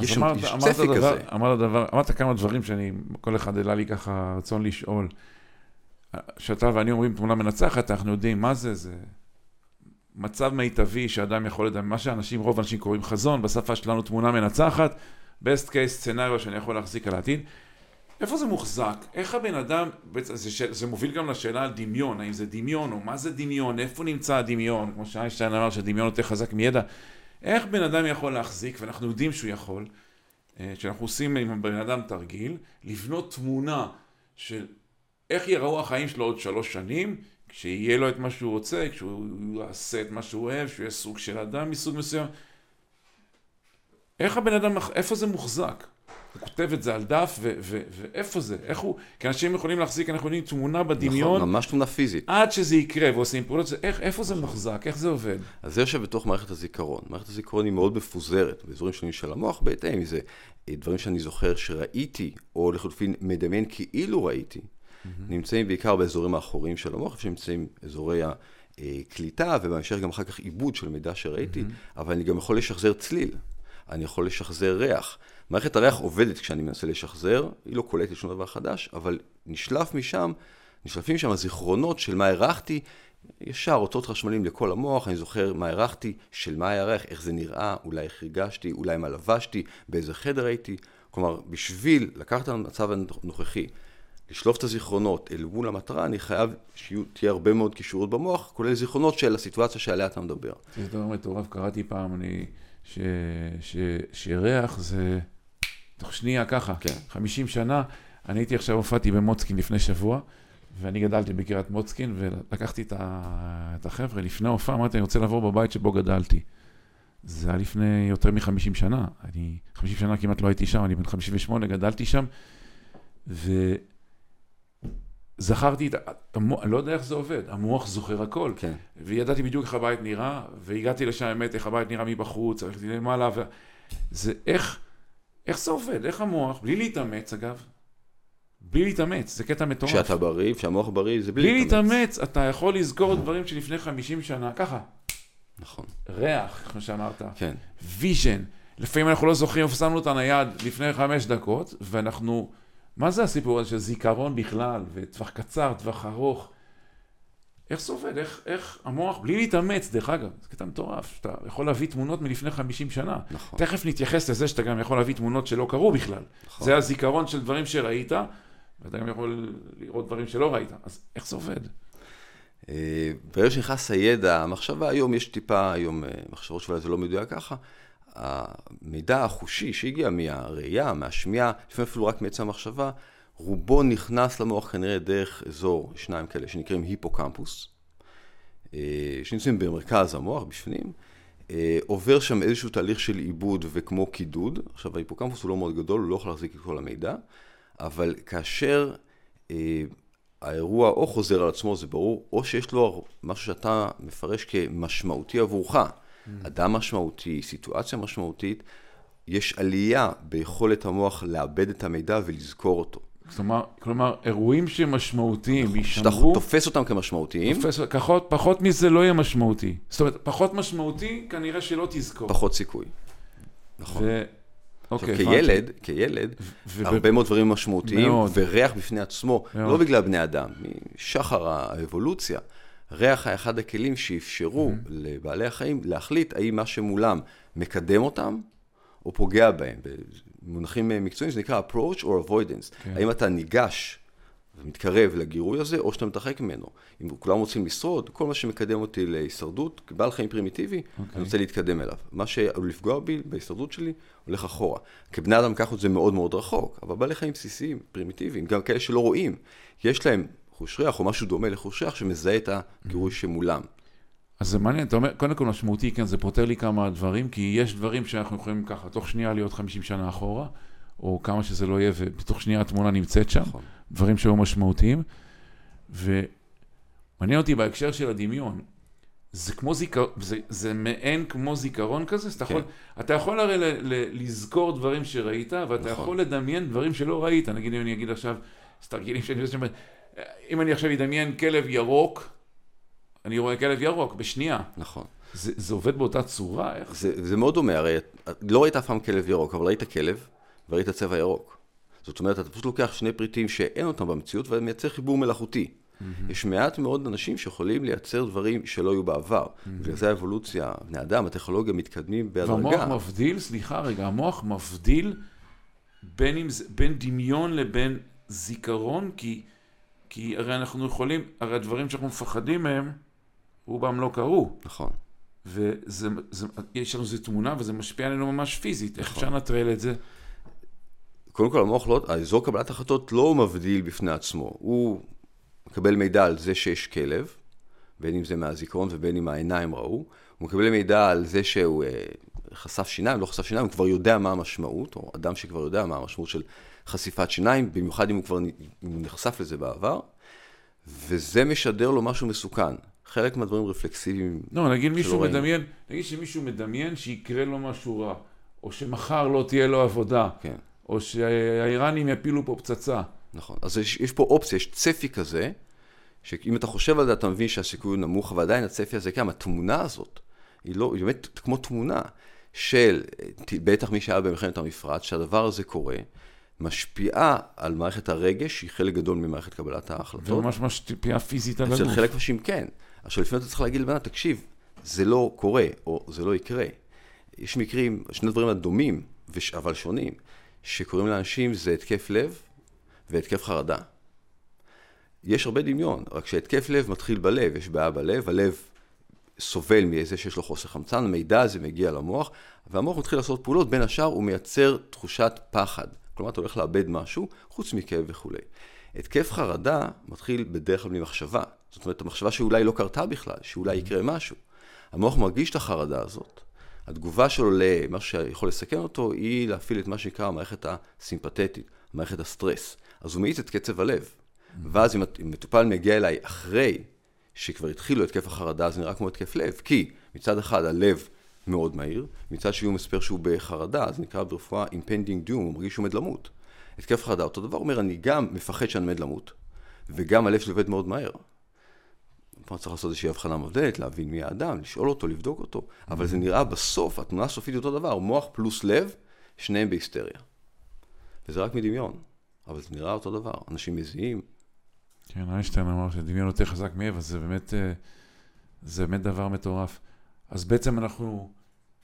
S2: שם אמרת, צפי
S1: אמרת
S2: כזה.
S1: אמרת, דבר, אמרת כמה דברים שאני, כל אחד העלה לי ככה רצון לשאול. כשאתה ואני אומרים תמונה מנצחת, אנחנו יודעים מה זה, זה מצב מיטבי שאדם יכול לדעת, מה שאנשים, רוב האנשים קוראים חזון, בשפה שלנו תמונה מנצחת, best case סצנריו שאני יכול להחזיק על העתיד. איפה זה מוחזק? איך הבן אדם, זה, ש... זה מוביל גם לשאלה על דמיון, האם זה דמיון או מה זה דמיון, איפה נמצא הדמיון, כמו שאיינשטיין אמר שדמיון יותר חזק מידע. איך בן אדם יכול להחזיק, ואנחנו יודעים שהוא יכול, אה, שאנחנו עושים עם הבן אדם תרגיל, לבנות תמונה של איך יראו החיים שלו עוד שלוש שנים, כשיהיה לו את מה שהוא רוצה, כשהוא יעשה את מה שהוא אוהב, שהוא יהיה סוג של אדם מסוג מסוים. איך הבן אדם, איפה זה מוחזק? הוא כותב את זה על דף, ו- ו- ואיפה זה? איך הוא... כי אנשים יכולים להחזיק, אנחנו יודעים, תמונה בדמיון.
S2: נכון, ממש תמונה פיזית.
S1: עד שזה יקרה ועושים פעולות, זה, איך, איפה זה מוחזק? איך זה עובד?
S2: אז זה יושב בתוך מערכת הזיכרון. מערכת הזיכרון היא מאוד מפוזרת באזורים שונים של המוח, בהתאם מזה. דברים שאני זוכר שראיתי, או לחלופין מדמיין כאילו ראיתי. נמצאים בעיקר באזורים האחוריים של המוח, שנמצאים אזורי הקליטה, ובהמשך גם אחר כך עיבוד של מידע שראיתי, mm-hmm. אבל אני גם יכול לשחזר צליל, אני יכול לשחזר ריח. מערכת הריח עובדת כשאני מנסה לשחזר, היא לא קולטת שום דבר חדש, אבל נשלף משם, נשלפים שם הזיכרונות של מה הערכתי, ישר אותות חשמלים לכל המוח, אני זוכר מה הערכתי, של מה הירח, איך זה נראה, אולי איך הרגשתי, אולי מה לבשתי, באיזה חדר הייתי. כלומר, בשביל לקחת את המצב הנוכחי, לשלוף את הזיכרונות אל מול המטרה, אני חייב שתהיה הרבה מאוד קישורות במוח, כולל זיכרונות של הסיטואציה שעליה אתה מדבר.
S1: זה דבר מטורף, קראתי פעם, אני, ש, ש, שריח זה תוך שנייה ככה, כן. 50 שנה. אני הייתי עכשיו, הופעתי במוצקין לפני שבוע, ואני גדלתי בקריית מוצקין, ולקחתי את החבר'ה לפני ההופעה, אמרתי, אני רוצה לעבור בבית שבו גדלתי. זה היה לפני יותר מ-50 שנה. אני, 50 שנה כמעט לא הייתי שם, אני בן 58, גדלתי שם, וזכרתי את המוח, אני לא יודע איך זה עובד, המוח זוכר הכל.
S2: כן.
S1: וידעתי בדיוק איך הבית נראה, והגעתי לשם, באמת, איך הבית נראה מבחוץ, הלכתי למעלה, ו... זה איך, איך זה עובד, איך המוח, בלי להתאמץ אגב, בלי להתאמץ, זה קטע מטורף.
S2: כשאתה בריא, כשהמוח בריא, זה בלי,
S1: בלי להתאמץ. בלי להתאמץ, אתה יכול לזכור דברים שלפני 50 שנה, ככה.
S2: נכון.
S1: ריח, כמו שאמרת.
S2: כן.
S1: vision. לפעמים אנחנו לא זוכרים איפה שמנו את הנייד לפני חמש דקות, ואנחנו... מה זה הסיפור הזה של זיכרון בכלל, וטווח קצר, טווח ארוך? איך זה עובד? איך, איך המוח, בלי להתאמץ, דרך אגב, זה קטע מטורף, שאתה יכול להביא תמונות מלפני 50 שנה.
S2: נכון.
S1: תכף נתייחס לזה שאתה גם יכול להביא תמונות שלא קרו בכלל. נכון. זה הזיכרון של דברים שראית, ואתה גם יכול לראות דברים שלא ראית. אז איך זה עובד?
S2: אה, ברגע שנכנס הידע, המחשבה היום, יש טיפה היום אה, מחשבות שאולי זה לא מדויק ככה, המידע החושי שהגיע מהראייה, מהשמיעה, לפעמים אפילו רק מעצם המחשבה, רובו נכנס למוח כנראה דרך אזור, שניים כאלה, שנקראים היפוקמפוס, אה, שנמצאים במרכז המוח, בפנים, עובר שם איזשהו תהליך של עיבוד וכמו קידוד. עכשיו, ההיפוקמפוס הוא לא מאוד גדול, הוא לא יכול להחזיק את כל המידע, אבל כאשר האירוע או חוזר על עצמו, זה ברור, או שיש לו משהו שאתה מפרש כמשמעותי עבורך. אדם משמעותי, סיטואציה משמעותית, יש עלייה ביכולת המוח לאבד את המידע ולזכור אותו.
S1: כלומר, כלומר אירועים שמשמעותיים
S2: נכון, יישמרו... שאתה תופס אותם כמשמעותיים.
S1: תופס, פחות, פחות מזה לא יהיה משמעותי. זאת אומרת, פחות משמעותי, כנראה שלא תזכור.
S2: פחות סיכוי. נכון. ו... אוקיי, עכשיו, כילד, כילד, ו- הרבה מאוד דברים משמעותיים, מאוד. וריח בפני עצמו, מאוד. לא בגלל בני אדם, משחר האבולוציה, ריח היה אחד הכלים שאפשרו mm-hmm. לבעלי החיים להחליט האם מה שמולם מקדם אותם או פוגע בהם. במונחים מקצועיים זה נקרא approach or avoidance. כן. האם אתה ניגש ומתקרב לגירוי הזה, או שאתה מתרחק ממנו. אם כולם רוצים לשרוד, כל מה שמקדם אותי להישרדות, כבעל חיים פרימיטיבי, okay. אוקיי. אני רוצה להתקדם אליו. מה שעלול לפגוע בי, בהישרדות שלי, הולך אחורה. כבני אדם ככה זה מאוד מאוד רחוק, אבל בעלי חיים בסיסיים, פרימיטיביים, גם כאלה שלא רואים, יש להם חוש ריח או משהו דומה לחוש ריח שמזהה את הגירוי שמולם.
S1: אז זה מעניין, אתה אומר, קודם כל משמעותי, כן, זה פותר לי כמה דברים, כי יש דברים שאנחנו יכולים ככה, תוך שנייה להיות 50 שנה אחורה, או כמה שזה לא יהיה, ובתוך שנייה התמונה נמצאת שם. נכון. דברים שהיו משמעותיים. ומעניין אותי בהקשר של הדמיון, זה כמו זיכרון, זה, זה מעין כמו זיכרון כזה, אז אתה, כן. יכול, אתה יכול הרי ל, ל, לזכור דברים שראית, ואתה נכון. יכול לדמיין דברים שלא ראית. נגיד אם אני אגיד עכשיו, סתרגילים שאני עושה, אם אני עכשיו אדמיין כלב ירוק, אני רואה כלב ירוק בשנייה.
S2: נכון.
S1: זה, זה עובד באותה צורה? איך?
S2: זה, זה מאוד דומה, הרי לא ראית אף פעם כלב ירוק, אבל ראית כלב וראית צבע ירוק. זאת אומרת, אתה פשוט לוקח שני פריטים שאין אותם במציאות ומייצר חיבור מלאכותי. Mm-hmm. יש מעט מאוד אנשים שיכולים לייצר דברים שלא היו בעבר. Mm-hmm. זה האבולוציה, בני אדם, הטכנולוגיה מתקדמים בהדרגה.
S1: והמוח מבדיל, סליחה רגע, המוח מבדיל בין, עם, בין דמיון לבין זיכרון, כי, כי הרי אנחנו יכולים, הרי הדברים שאנחנו מפחדים מהם, רובם לא קרו.
S2: נכון.
S1: ויש לנו איזו תמונה וזה משפיע עלינו ממש פיזית. נכון. איך אפשר לנטרל את זה?
S2: קודם כל המוח לא, האזור קבלת החלטות לא מבדיל בפני עצמו. הוא מקבל מידע על זה שיש כלב, בין אם זה מהזיכרון ובין אם העיניים ראו. הוא מקבל מידע על זה שהוא אה, חשף שיניים, לא חשף שיניים, הוא כבר יודע מה המשמעות, או אדם שכבר יודע מה המשמעות של חשיפת שיניים, במיוחד אם הוא כבר נחשף לזה בעבר, וזה משדר לו משהו מסוכן. חלק מהדברים רפלקסיביים.
S1: לא, נגיד מישהו מדמיין, נגיד שמישהו מדמיין שיקרה לו משהו רע, או שמחר לא תהיה לו עבודה,
S2: כן.
S1: או שהאיראנים יפילו פה פצצה.
S2: נכון, אז יש, יש פה אופציה, יש צפי כזה, שאם אתה חושב על זה, אתה מבין שהסיכוי הוא נמוך, אבל עדיין הצפי הזה קיים. התמונה הזאת, היא לא, היא באמת כמו תמונה של, בטח מי שהיה במלחמת המפרץ, שהדבר הזה קורה, משפיעה על מערכת הרגש, שהיא חלק גדול ממערכת קבלת ההחלטות.
S1: וממש משפיעה פיזית על הגוף.
S2: אצל חלק מהאנשים כן. עכשיו, לפעמים אתה צריך להגיד לבנה, תקשיב, זה לא קורה, או זה לא יקרה. יש מקרים, שני דברים הדומים, אבל שונים, שקורים לאנשים זה התקף לב והתקף חרדה. יש הרבה דמיון, רק שהתקף לב מתחיל בלב, יש בעיה בלב, הלב סובל מאיזה שיש לו חוסר חמצן, המידע הזה מגיע למוח, והמוח מתחיל לעשות פעולות, בין השאר הוא מייצר תחושת פחד. כלומר, אתה הולך לאבד משהו, חוץ מכאב וכולי. התקף חרדה מתחיל בדרך כלל ממחשבה. זאת אומרת, המחשבה שאולי לא קרתה בכלל, שאולי יקרה משהו. המוח מרגיש את החרדה הזאת. התגובה שלו למה שיכול לסכן אותו, היא להפעיל את מה שנקרא המערכת הסימפתטית, מערכת הסטרס. אז הוא מאיץ את קצב הלב. ואז אם מטופל מגיע אליי אחרי שכבר התחילו התקף החרדה, זה נראה כמו התקף לב. כי מצד אחד הלב מאוד מהיר, מצד שני הוא מספר שהוא בחרדה, זה נקרא ברפואה impending doom, הוא מרגיש שהוא עומד למות. התקף חרדה, אותו דבר אומר, אני גם מפחד שאני עומד למות, וגם הלב שלי עובד מאוד מהר. פה צריך לעשות איזושהי הבחנה מבדלת, להבין מי האדם, לשאול אותו, לבדוק אותו, אבל זה נראה בסוף, התמונה הסופית היא אותו דבר, מוח פלוס לב, שניהם בהיסטריה. וזה רק מדמיון, אבל זה נראה אותו דבר, אנשים מזיעים.
S1: כן, איינשטיין אמר שדמיון יותר חזק מאב, אז זה באמת, אה, זה באמת דבר מטורף. אז בעצם אנחנו,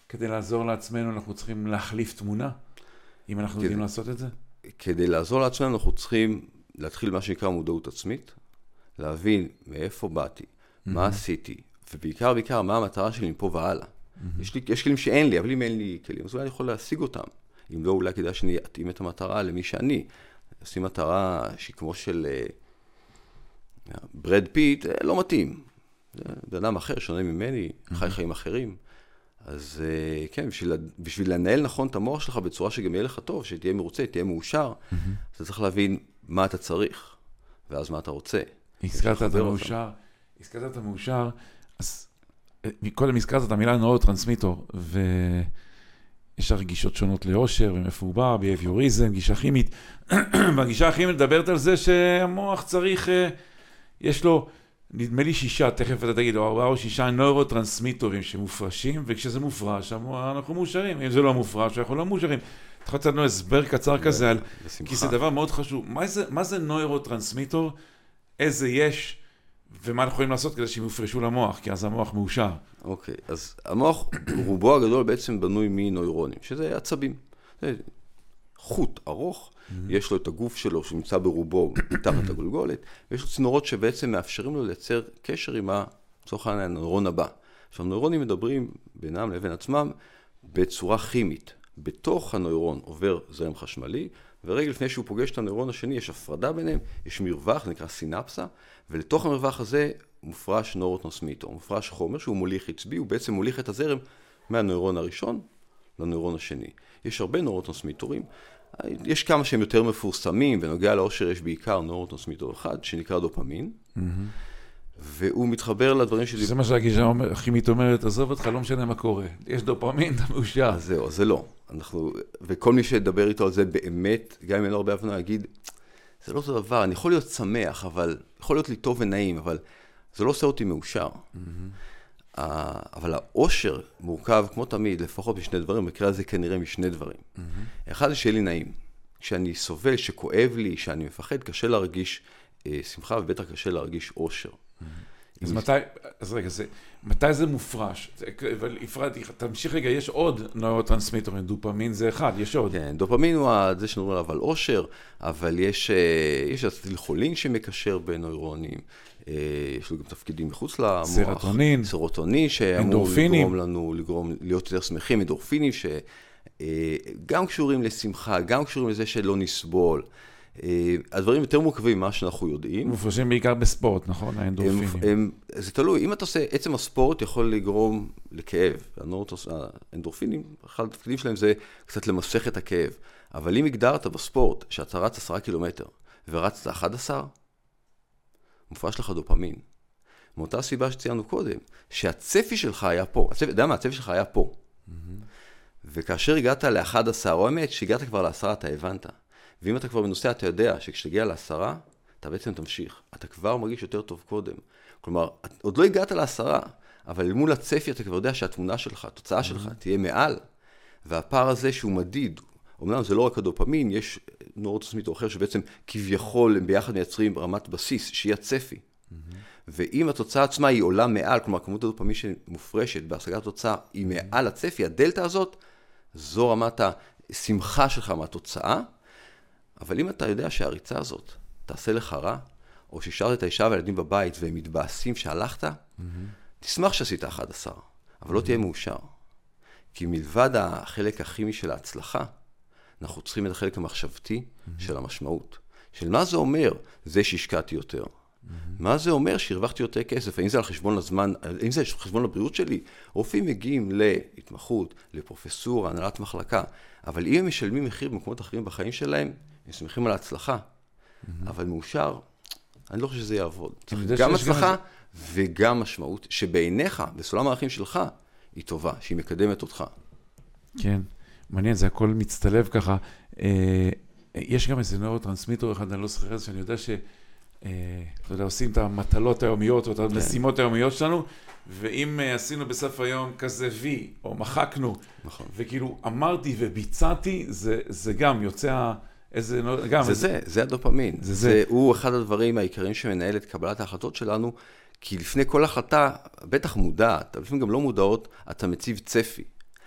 S1: כדי לעזור לעצמנו, אנחנו צריכים להחליף תמונה, אם אנחנו יודעים לעשות את זה?
S2: כדי לעזור לעצמנו, אנחנו צריכים להתחיל מה שנקרא מודעות עצמית, להבין מאיפה באתי, mm-hmm. מה עשיתי, ובעיקר, בעיקר, מה המטרה שלי מפה והלאה. Mm-hmm. יש, לי, יש כלים שאין לי, אבל אם אין לי כלים, אז אולי אני יכול להשיג אותם. אם לא, אולי כדאי שאני אתאים את המטרה למי שאני. לשים מטרה שהיא כמו של ברד פיט, אה, לא מתאים. בן אדם אחר, שונה ממני. חי חיים אחרים. אז אה, כן, בשביל, בשביל לנהל נכון את המוח שלך בצורה שגם יהיה לך טוב, שתהיה מרוצה, תהיה מאושר. אתה צריך להבין מה אתה צריך, ואז מה אתה רוצה.
S1: הזכרת את המאושר, הזכרת את המאושר, אז אה, קודם הזכרת את המילה נורוטרנסמיטור, ויש לך גישות שונות לאושר, ומאיפה הוא בא, בהביוריזם, גישה כימית, (clears throat) והגישה הכימית מדברת על זה שהמוח צריך, אה, יש לו, נדמה לי שישה, תכף אתה תגיד, או ארבעה או שישה נורוטרנסמיטורים שמופרשים, וכשזה מופרש, אנחנו מאושרים, אם זה לא מופרש, אנחנו לא מאושרים. אתה יכול לתת לנו הסבר קצר כזה, על, כי זה דבר מאוד חשוב. מה זה, מה זה נוירוטרנסמיטור? איזה יש, ומה אנחנו יכולים לעשות כדי שהם יופרשו למוח, כי אז המוח מאושר.
S2: אוקיי, okay, אז המוח, (coughs) רובו הגדול בעצם בנוי מנוירונים, שזה עצבים. חוט ארוך, mm-hmm. יש לו את הגוף שלו שנמצא ברובו מתחת לגולגולת, ויש לו צינורות שבעצם מאפשרים לו לייצר קשר עם, לצורך העניין, הנוירון הבא. עכשיו, נוירונים מדברים בינם לבין עצמם בצורה כימית. בתוך הנוירון עובר זרם חשמלי, ורגע לפני שהוא פוגש את הנוירון השני, יש הפרדה ביניהם, יש מרווח, נקרא סינפסה, ולתוך המרווח הזה מופרש נורוטנוסמיטור, מופרש חומר שהוא מוליך עצבי, הוא בעצם מוליך את הזרם מהנוירון הראשון לנוירון השני. יש הרבה נורוטנוסמיטורים, יש כמה שהם יותר מפורסמים, בנוגע לאושר יש בעיקר נורוטנוסמיטור אחד, שנקרא דופמין. Mm-hmm. והוא מתחבר לדברים שלי.
S1: זה מה שהגישה הכימית אומרת, עזוב אותך, לא משנה מה קורה. יש דופמין, אתה מאושר.
S2: אז זהו, זה לא. אנחנו, וכל מי שידבר איתו על זה באמת, גם אם אין לו הרבה הבנה, יגיד, זה לא אותו דבר, אני יכול להיות שמח, אבל, יכול להיות לי טוב ונעים, אבל זה לא עושה אותי מאושר. Mm-hmm. אבל העושר מורכב, כמו תמיד, לפחות משני דברים, במקרה הזה כנראה משני דברים. Mm-hmm. אחד שיהיה לי נעים. כשאני סובל, שכואב לי, שאני מפחד, קשה להרגיש אה, שמחה, ובטח קשה להרגיש עושר.
S1: אז מתי, אז רגע, זה, מתי זה מופרש? אבל הפרעתי, תמשיך רגע, יש עוד נוירוטרנסמיטורים, דופמין זה אחד, יש עוד.
S2: כן, דופמין הוא זה שנורא עליו על עושר, אבל יש, אה, יש אצטיל חולין שמקשר בין נוירונים, יש לו גם תפקידים מחוץ למוח. סרוטונין, שאמור לגרום לנו, לגרום להיות יותר שמחים, אנדורפינים, ש... אה, קשורים לשמחה, גם קשורים לזה שלא נסבול. אה, הדברים יותר מורכבים ממה שאנחנו יודעים.
S1: מופרשים בעיקר בספורט, נכון? האנדורפינים.
S2: הם, הם, זה תלוי, אם אתה עושה, עצם הספורט יכול לגרום לכאב. האנדורפינים, אחד התפקידים שלהם זה קצת למסך את הכאב. אבל אם הגדרת בספורט שאתה רץ עשרה קילומטר ורצת 11, מופרש לך דופמין. מאותה סיבה שציינו קודם, שהצפי שלך היה פה. אתה יודע מה? הצפי שלך היה פה. Mm-hmm. וכאשר הגעת ל-11, או האמת, כשהגעת כבר לעשרה, אתה הבנת. ואם אתה כבר מנוסע, אתה יודע שכשתגיע לעשרה, אתה בעצם תמשיך. אתה כבר מרגיש יותר טוב קודם. כלומר, עוד לא הגעת לעשרה, אבל מול הצפי אתה כבר יודע שהתמונה שלך, התוצאה שלך, תהיה מעל. והפער הזה שהוא מדיד, אמנם זה לא רק הדופמין, יש נורוצוסמית או אחר שבעצם כביכול הם ביחד מייצרים רמת בסיס, שהיא הצפי. ואם התוצאה עצמה היא עולה מעל, כלומר כמות הדופמין שמופרשת בהשגת התוצאה היא מעל הצפי, הדלתא הזאת, זו רמת השמחה שלך מהתוצאה, אבל אם אתה יודע שהריצה הזאת תעשה לך רע, או שהשארת את האישה והילדים בבית והם מתבאסים שהלכת, mm-hmm. תשמח שעשית 11, אבל mm-hmm. לא תהיה מאושר. כי מלבד החלק הכימי של ההצלחה, אנחנו צריכים את החלק המחשבתי mm-hmm. של המשמעות. של מה זה אומר זה שהשקעתי יותר. Mm-hmm. מה זה אומר שהרווחתי יותר כסף? האם זה על חשבון הזמן, האם זה על חשבון הבריאות שלי? רופאים מגיעים להתמחות, לפרופסורה, הנהלת מחלקה, אבל אם הם משלמים מחיר במקומות אחרים בחיים שלהם, הם שמחים על ההצלחה, mm-hmm. אבל מאושר, אני לא חושב שזה יעבוד. גם הצלחה גם... וגם משמעות, שבעיניך, בסולם הערכים שלך, היא טובה, שהיא מקדמת אותך.
S1: כן, מעניין, זה הכל מצטלב ככה. אה, יש גם איזה נוירוטרנסמיטור אחד, אני לא זוכר את זה, שאני יודע ש... אה, אתה יודע, עושים את המטלות היומיות או את כן. המשימות היומיות שלנו, ואם אה, עשינו בסוף היום כזה וי, או מחקנו, נכון. וכאילו אמרתי וביצעתי, זה, זה גם יוצא... איזה, גם...
S2: זה. זה, זה הדופמין. זה זה. זה. הוא אחד הדברים העיקריים שמנהל את קבלת ההחלטות שלנו, כי לפני כל החלטה, בטח מודעת, לפעמים גם לא מודעות, אתה מציב צפי.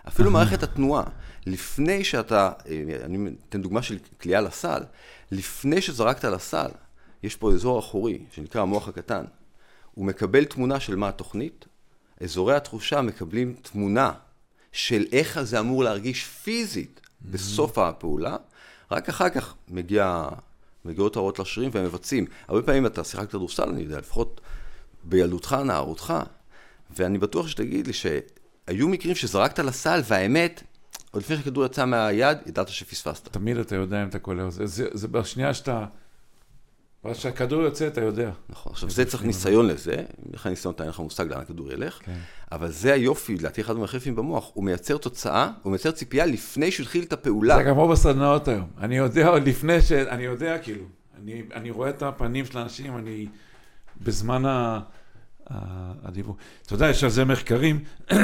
S2: אפילו מערכת התנועה, לפני שאתה, אה, אני אתן דוגמה של כליאה לסל, לפני שזרקת לסל, יש פה אזור אחורי, שנקרא המוח הקטן. הוא מקבל תמונה של מה התוכנית, אזורי התחושה מקבלים תמונה של איך זה אמור להרגיש פיזית בסוף הפעולה, רק אחר כך מגיע, מגיעות ההוראות לשרירים והם מבצעים. הרבה פעמים אתה שיחקת כדורסל, אני יודע, לפחות בילדותך, נערותך, ואני בטוח שתגיד לי שהיו מקרים שזרקת לסל, והאמת, עוד לפני שהכדור יצא מהיד, ידעת שפספסת.
S1: תמיד אתה יודע אם אתה קולע. זה, זה, זה בשנייה שאתה... ואז כשהכדור יוצא, אתה יודע.
S2: נכון, עכשיו זה צריך ניסיון לזה, אם לך ניסיון, אתה אין לך מושג לאן הכדור ילך, כן. אבל זה היופי, לדעתי אחד מהחלפים במוח, הוא מייצר תוצאה, הוא מייצר ציפייה לפני שהוא התחיל את הפעולה.
S1: זה כמו בסדנאות היום, אני יודע עוד לפני ש... אני יודע כאילו, אני, אני רואה את הפנים של האנשים, אני בזמן ה... הדיבור. אתה יודע, יש על זה מחקרים,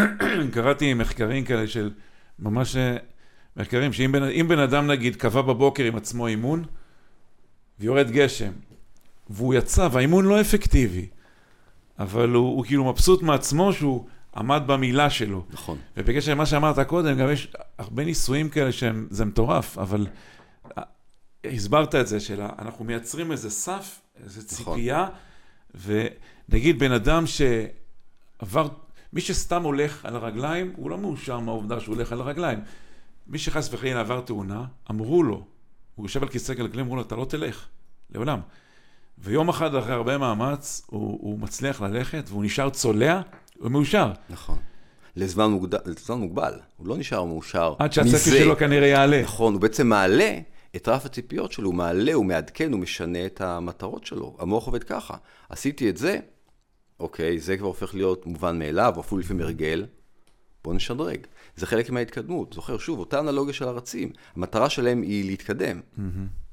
S1: (coughs) קראתי מחקרים כאלה של ממש מחקרים, שאם בן, בן אדם נגיד קבע בבוקר עם עצמו אימון, ויורד גשם, והוא יצא, והאימון לא אפקטיבי, אבל הוא, הוא כאילו מבסוט מעצמו שהוא עמד במילה שלו.
S2: נכון.
S1: ובקשר למה שאמרת קודם, גם יש הרבה ניסויים כאלה שהם, זה מטורף, אבל הסברת את זה, שאנחנו מייצרים איזה סף, איזה נכון. ציפייה, נכון. ונגיד בן אדם שעבר, מי שסתם הולך על הרגליים, הוא לא מאושר מהעובדה שהוא הולך על הרגליים. מי שחס וחלילה עבר תאונה, אמרו לו, הוא יושב על כיסא גלגלים, אמרו לו, אתה לא תלך, לעולם. ויום אחד אחרי הרבה מאמץ, הוא, הוא מצליח ללכת, והוא נשאר צולע, הוא מאושר.
S2: נכון. לזמן, מוגד... לזמן מוגבל, הוא לא נשאר מאושר
S1: עד שהצפי שלו כנראה יעלה.
S2: נכון, הוא בעצם מעלה את רף הציפיות שלו, הוא מעלה, הוא מעדכן, הוא משנה את המטרות שלו. המוח עובד ככה, עשיתי את זה, אוקיי, זה כבר הופך להיות מובן מאליו, אפילו לפעמים הרגל, בוא נשדרג. זה חלק מההתקדמות. זוכר, שוב, אותה אנלוגיה של הרצים. המטרה שלהם היא להתקדם, mm-hmm.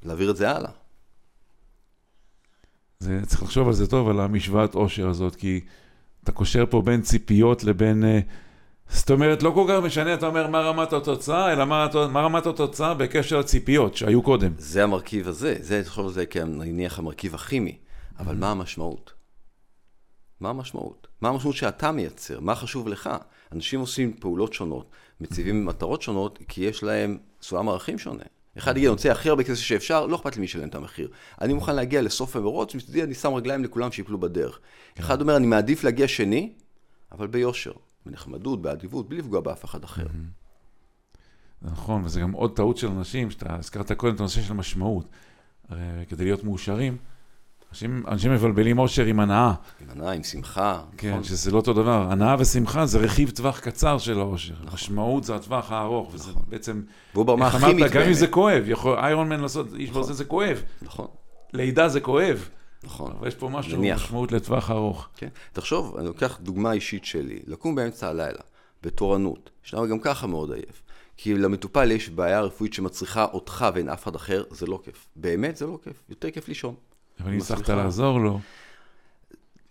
S2: להעביר את זה הלאה.
S1: זה, צריך לחשוב על זה טוב, על המשוואת עושר הזאת, כי אתה קושר פה בין ציפיות לבין... Uh, זאת אומרת, לא כל כך משנה, אתה אומר, מה רמת התוצאה, אלא מה, מה רמת התוצאה בקשר לציפיות שהיו קודם.
S2: זה המרכיב הזה, זה, תחשוב על זה כנניח המרכיב הכימי, אבל mm-hmm. מה המשמעות? מה המשמעות? מה המשמעות שאתה מייצר? מה חשוב לך? אנשים עושים פעולות שונות, מציבים מטרות שונות, כי יש להם סולם ערכים שונה. אחד יגיד, אני רוצה הכי הרבה כסף שאפשר, לא אכפת לי מי ישלם את המחיר. אני מוכן להגיע לסוף המרוץ, מצדי אני שם רגליים לכולם שיפלו בדרך. אחד אומר, אני מעדיף להגיע שני, אבל ביושר, בנחמדות, באדיבות, בלי לפגוע באף אחד אחר.
S1: נכון, וזה גם עוד טעות של אנשים, שאתה הזכרת קודם את הנושא של משמעות. כדי להיות מאושרים, אנשים, אנשים מבלבלים אושר עם הנאה.
S2: עם הנאה, עם שמחה.
S1: כן,
S2: נכון?
S1: שזה לא אותו דבר. הנאה ושמחה זה רכיב טווח קצר של האושר. נכון. משמעות זה הטווח הארוך, וזה
S2: נכון.
S1: בעצם...
S2: והוא ברמה הכימית
S1: אמרת, גם אם. זה כואב, יכול איירון מן לעשות, איש
S2: נכון.
S1: ברזל זה כואב.
S2: נכון,
S1: לידה זה כואב,
S2: נכון.
S1: אבל יש פה משהו,
S2: נניח.
S1: משמעות לטווח ארוך.
S2: כן? תחשוב, אני לוקח דוגמה אישית שלי, לקום באמצע הלילה, בתורנות, שאתה גם ככה מאוד עייף. כי למטופל יש בעיה רפואית שמצריכה אותך ואין אף אחד אחר, זה לא כיף. באמת זה לא כיף, יותר כיף לישון.
S1: אבל אם הצלחת. לעזור לו,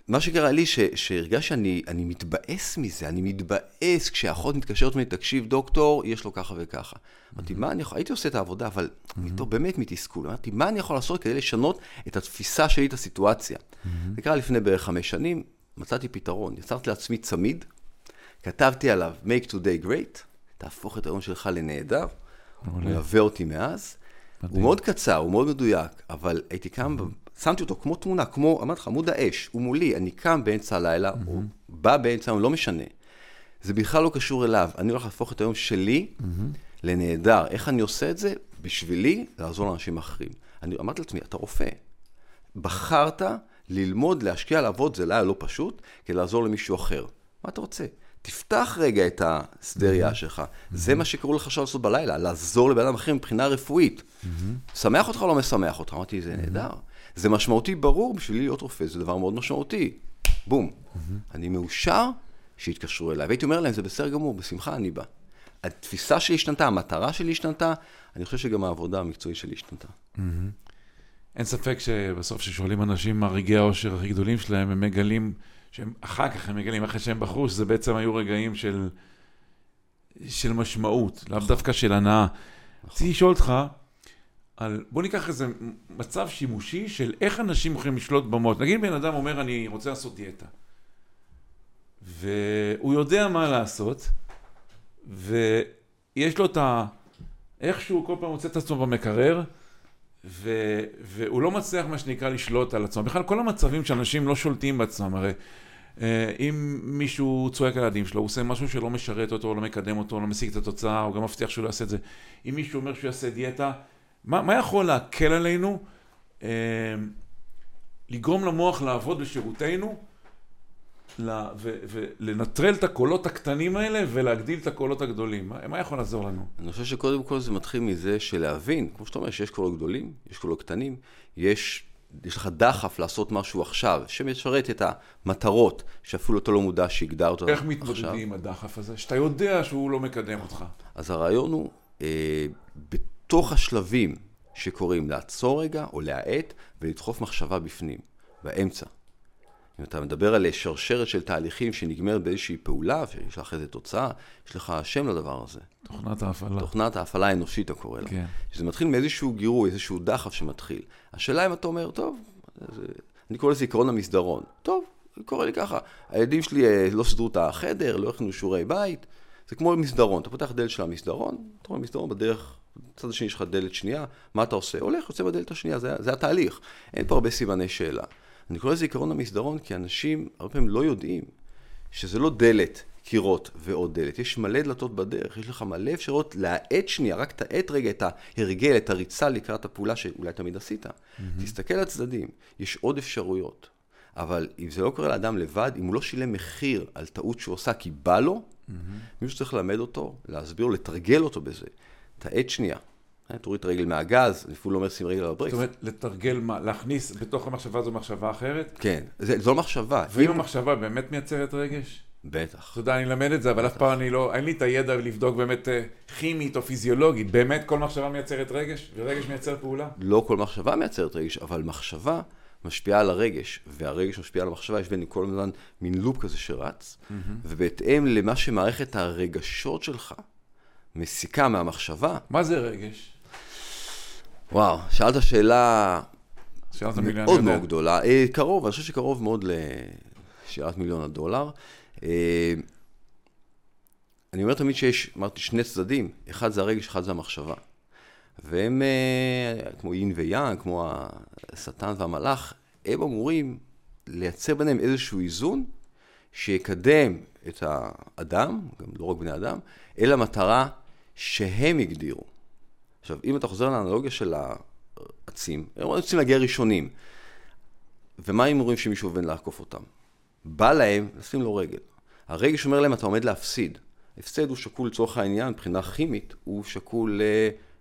S2: מה שקרה לי, ש- שהרגשתי שאני אני מתבאס מזה, אני מתבאס כשאחות מתקשרת ממני, תקשיב דוקטור, יש לו ככה וככה. אמרתי, מה אני יכול, הייתי עושה את העבודה, אבל מתוך באמת מתסכול. אמרתי, מה אני יכול לעשות כדי לשנות את התפיסה שלי, את הסיטואציה? זה קרה לפני בערך חמש שנים, מצאתי פתרון, יצרתי לעצמי צמיד, כתבתי עליו, make today great, תהפוך את היום שלך לנהדר, הוא. מלווה אותי מאז. הוא מאוד קצר, הוא מאוד מדויק, אבל הייתי קם, שמתי אותו כמו תמונה, כמו, אמרתי לך, עמוד האש, הוא מולי, אני קם באמצע הלילה, הוא בא באמצע היום, לא משנה. זה בכלל לא קשור אליו, אני הולך להפוך את היום שלי לנהדר. איך אני עושה את זה? בשבילי, לעזור לאנשים אחרים. אני אמרתי לעצמי, אתה רופא. בחרת ללמוד, להשקיע, לעבוד, זה לילה לא פשוט, כדי לעזור למישהו אחר. מה אתה רוצה? תפתח רגע את השדה ראייה שלך. זה מה שקראו לך עכשיו לעשות בלילה, לעזור לבן אדם אחר מבחינה רפואית. שמח אותך או לא משמח אותך? אמרתי, זה נהדר. זה משמעותי ברור, בשבילי להיות רופא זה דבר מאוד משמעותי. בום. אני מאושר שיתקשרו אליי. והייתי אומר להם, זה בסדר גמור, בשמחה אני בא. התפיסה שלי השתנתה, המטרה שלי השתנתה, אני חושב שגם העבודה המקצועית שלי השתנתה.
S1: אין ספק שבסוף כששואלים אנשים מה רגעי האושר הכי גדולים שלהם, הם מגלים, שהם, אחר כך הם מגלים, אחרי שהם בחרו, שזה בעצם היו רגעים של, של משמעות, לאו דווקא של הנאה. רציתי לשאול אותך, על, בוא ניקח איזה מצב שימושי של איך אנשים יכולים לשלוט במות. נגיד בן אדם אומר, אני רוצה לעשות דיאטה. והוא יודע מה לעשות, ויש לו את ה... איכשהו כל פעם מוצא את עצמו במקרר, ו... והוא לא מצליח, מה שנקרא, לשלוט על עצמו. בכלל, כל המצבים שאנשים לא שולטים בעצמם, הרי אה, אם מישהו צועק על הילדים שלו, הוא עושה משהו שלא משרת אותו, לא מקדם אותו, לא משיג את התוצאה, הוא גם מבטיח שהוא לא יעשה את זה. אם מישהו אומר שהוא יעשה דיאטה, מה, מה יכול להקל עלינו? אה, לגרום למוח לעבוד בשירותנו, ל- ו- ולנטרל את הקולות הקטנים האלה ולהגדיל את הקולות הגדולים. מה, מה יכול לעזור לנו?
S2: אני חושב שקודם כל זה מתחיל מזה שלהבין, כמו שאתה אומר, שיש קולות גדולים, יש קולות קטנים, יש, יש לך דחף לעשות משהו עכשיו, שמשרת את המטרות, שאפילו אתה לא מודע שהגדרת אותן
S1: איך
S2: עכשיו.
S1: מתמודדים עם הדחף הזה? שאתה יודע שהוא לא מקדם אותך.
S2: אז הרעיון הוא, אה, בתוך השלבים שקורים, לעצור רגע או להאט ולדחוף מחשבה בפנים, באמצע. אם אתה מדבר על שרשרת של תהליכים שנגמרת באיזושהי פעולה, שיש לך איזו תוצאה, יש לך שם לדבר הזה.
S1: תוכנת ההפעלה.
S2: תוכנת ההפעלה האנושית, אתה קורא לה.
S1: כן.
S2: שזה מתחיל מאיזשהו גירוי, איזשהו דחף שמתחיל. השאלה אם אתה אומר, טוב, זה, אני קורא לזה עקרון המסדרון. טוב, קורה לי ככה, הילדים שלי אה, לא סידרו את החדר, לא הכנו שיעורי בית, זה כמו מסדרון, אתה פותח דלת של המסדרון, אתה רואה מסדרון בדרך, בצד השני יש לך דלת שנייה, מה אתה עושה? הולך, יוצא בדלת השנייה, זה, זה התהליך. אין פה הרבה סימני שאלה. אני קורא לזה עקרון המסדרון, כי אנשים הרבה פעמים לא יודעים שזה לא דלת, קירות ועוד דלת. יש מלא דלתות בדרך, יש לך מלא אפשרות להאט שנייה, רק תאט רגע את ההרגל, את הריצה לקראת הפעולה שאולי תמיד עשית. Mm-hmm. תסתכל על הצדדים, יש עוד אפשרויות. אבל אם זה לא קורה לאדם לבד, אם הוא לא שילם מחיר על טעות שהוא עושה כי בא לו, mm-hmm. מישהו צריך ללמד אותו, להסביר לו, לתרגל אותו בזה. תאט שנייה. אה, תוריד את הרגל מהגז, אפילו לא אומר שים רגל על
S1: זאת
S2: הברקס.
S1: אומרת, לתרגל מה? להכניס בתוך המחשבה הזו מחשבה אחרת?
S2: כן, זה, זו מחשבה.
S1: ואם
S2: אם-
S1: המחשבה באמת מייצרת רגש?
S2: בטח.
S1: אתה יודע, אני אלמד את זה, אבל אף פעם אני לא, אין לי את הידע לבדוק באמת אה, כימית או פיזיולוגית. באמת כל מחשבה מייצרת רגש? ורגש מייצר פעולה?
S2: לא כל מחשבה מייצרת רגש, אבל מחשבה משפיעה על הרגש, והרגש משפיע על המחשבה, יש בין כל הזמן מין לופ כזה שרץ, ובהתאם למה שמערכת הרגשות שלך מסיקה מהמחשבה,
S1: מה זה רגש?
S2: וואו, שאלת שאלה
S1: שאלת אני
S2: מאוד
S1: יודע.
S2: מאוד גדולה, אה, קרוב, אני חושב שקרוב מאוד לשאלת מיליון הדולר. אה, אני אומר תמיד שיש, אמרתי, שני צדדים, אחד זה הרגש, אחד זה המחשבה. והם, אה, כמו יין ויאנג, כמו השטן והמלאך, הם אמורים לייצר ביניהם איזשהו איזון שיקדם את האדם, גם לא רק בני אדם, אל המטרה שהם הגדירו. עכשיו, אם אתה חוזר לאנלוגיה של העצים, הם רוצים להגיע ראשונים. ומה אם רואים שמישהו עובד לעקוף אותם? בא להם לשים לו רגל. הרגש אומר להם, אתה עומד להפסיד. הפסד הוא שקול לצורך העניין, מבחינה כימית, הוא שקול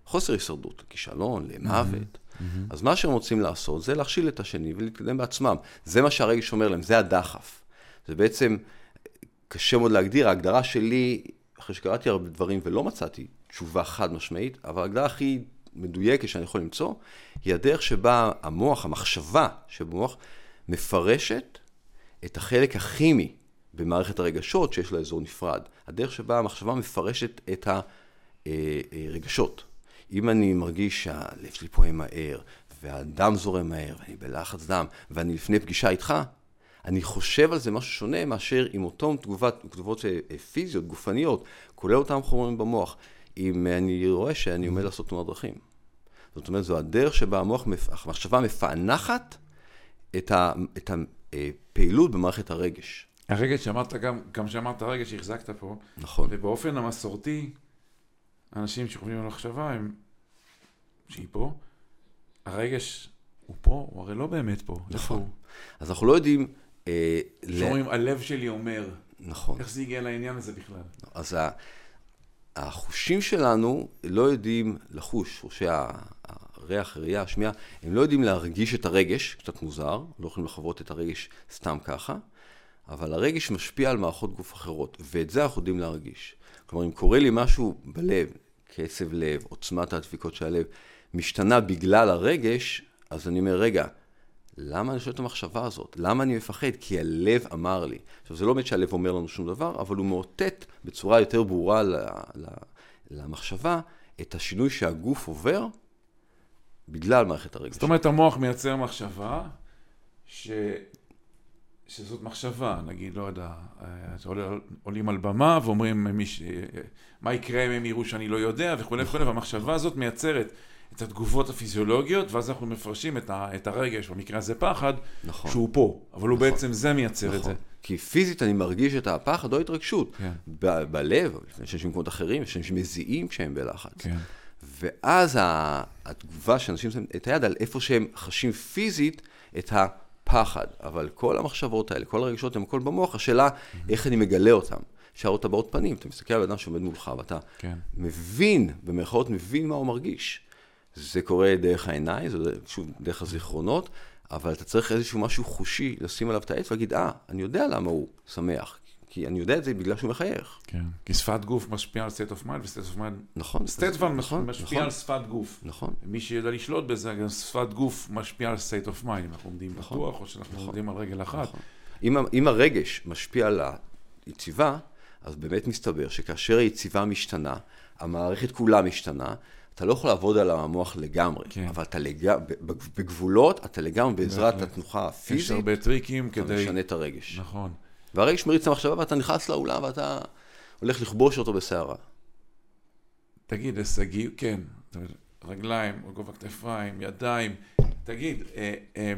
S2: לחוסר הישרדות, לכישלון, למוות. Mm-hmm. אז מה שהם רוצים לעשות זה להכשיל את השני ולהתקדם בעצמם. זה מה שהרגש אומר להם, זה הדחף. זה בעצם קשה מאוד להגדיר, ההגדרה שלי, אחרי שקראתי הרבה דברים ולא מצאתי תשובה חד משמעית, אבל ההגדרה הכי מדויקת שאני יכול למצוא, היא הדרך שבה המוח, המחשבה שבמוח, מפרשת את החלק הכימי במערכת הרגשות שיש לה אזור נפרד. הדרך שבה המחשבה מפרשת את הרגשות. אם אני מרגיש שהלב שלי פועם מהר, והדם זורם מהר, ואני בלחץ דם, ואני לפני פגישה איתך, אני חושב על זה משהו שונה מאשר עם אותן תגובות, תגובות אה, פיזיות, גופניות, כולל אותם חומרים במוח, אם אני רואה שאני עומד לעשות תאונות דרכים. זאת אומרת, זו הדרך שבה המוח, המחשבה מפענחת את הפעילות במערכת הרגש.
S1: הרגש שאמרת גם, גם שאמרת הרגש שהחזקת פה.
S2: נכון.
S1: ובאופן המסורתי, אנשים שחושבים על מחשבה הם, שהיא פה, הרגש הוא פה, הוא הרי לא באמת פה.
S2: נכון. אז אנחנו לא יודעים...
S1: שאומרים, ל... הלב שלי אומר.
S2: נכון.
S1: איך זה הגיע לעניין הזה בכלל?
S2: אז החושים שלנו לא יודעים לחוש, חושי הריח, הראייה, השמיעה, הם לא יודעים להרגיש את הרגש, קצת מוזר, לא יכולים לחוות את הרגש סתם ככה, אבל הרגש משפיע על מערכות גוף אחרות, ואת זה אנחנו יודעים להרגיש. כלומר, אם קורה לי משהו בלב, קצב לב, עוצמת הדפיקות של הלב, משתנה בגלל הרגש, אז אני אומר, רגע, למה אני שואל את המחשבה הזאת? למה אני מפחד? כי הלב אמר לי. עכשיו, זה לא באמת שהלב אומר לנו שום דבר, אבל הוא מאותת בצורה יותר ברורה למחשבה את השינוי שהגוף עובר בגלל מערכת הרגש.
S1: זאת אומרת, המוח מייצר מחשבה ש... שזאת מחשבה, נגיד, לא יודע, אה, עולים על במה ואומרים מיש... מה יקרה אם הם יראו שאני לא יודע וכולי וכולי, והמחשבה הזאת מייצרת את התגובות הפיזיולוגיות, ואז אנחנו מפרשים את, ה, את הרגש, במקרה הזה פחד, נכון. שהוא פה, אבל נכון. הוא בעצם זה מייצר נכון. את זה.
S2: כי פיזית אני מרגיש את הפחד או ההתרגשות. כן. ב- בלב, יש אנשים במקומות אחרים, יש אנשים מזיעים כשהם בלחץ. כן. ואז התגובה שאנשים שמים את היד על איפה שהם חשים פיזית את הפחד. אבל כל המחשבות האלה, כל הרגשות הם הכל במוח, השאלה איך אני מגלה אותם. אפשר אותה באות פנים, אתה מסתכל על אדם שעומד מולך ואתה כן. מבין, במירכאות מבין מה הוא מרגיש. זה קורה דרך העיניים, זה שוב דרך הזיכרונות, אבל אתה צריך איזשהו משהו חושי לשים עליו את העץ ולהגיד, אה, אני יודע למה הוא שמח, כי אני יודע את זה בגלל שהוא מחייך.
S1: כן, כי שפת גוף משפיעה על state of mind, ו-state of mind...
S2: נכון.
S1: state of mind נכון, משפיע
S2: נכון,
S1: על שפת גוף.
S2: נכון.
S1: מי שיודע לשלוט בזה, גם שפת גוף משפיעה על state of mind, אם אנחנו עומדים נכון, בטוח, או שאנחנו נכון, עומדים על רגל אחת. נכון.
S2: אם, אם הרגש משפיע על היציבה, אז באמת מסתבר שכאשר היציבה משתנה, המערכת כולה משתנה, אתה לא יכול לעבוד על המוח לגמרי, כן. אבל אתה לגמרי, בגבולות, אתה לגמרי בעזרת התנוחה הפיזית,
S1: יש הרבה טריקים
S2: אתה
S1: כדי...
S2: אתה משנה את הרגש.
S1: נכון.
S2: והרגש מריץ את המחשבה ואתה נכנס לאולם ואתה הולך לכבוש אותו בסערה.
S1: תגיד, הישגי, כן, רגליים, גובה כתפיים, ידיים, תגיד, אה, אה,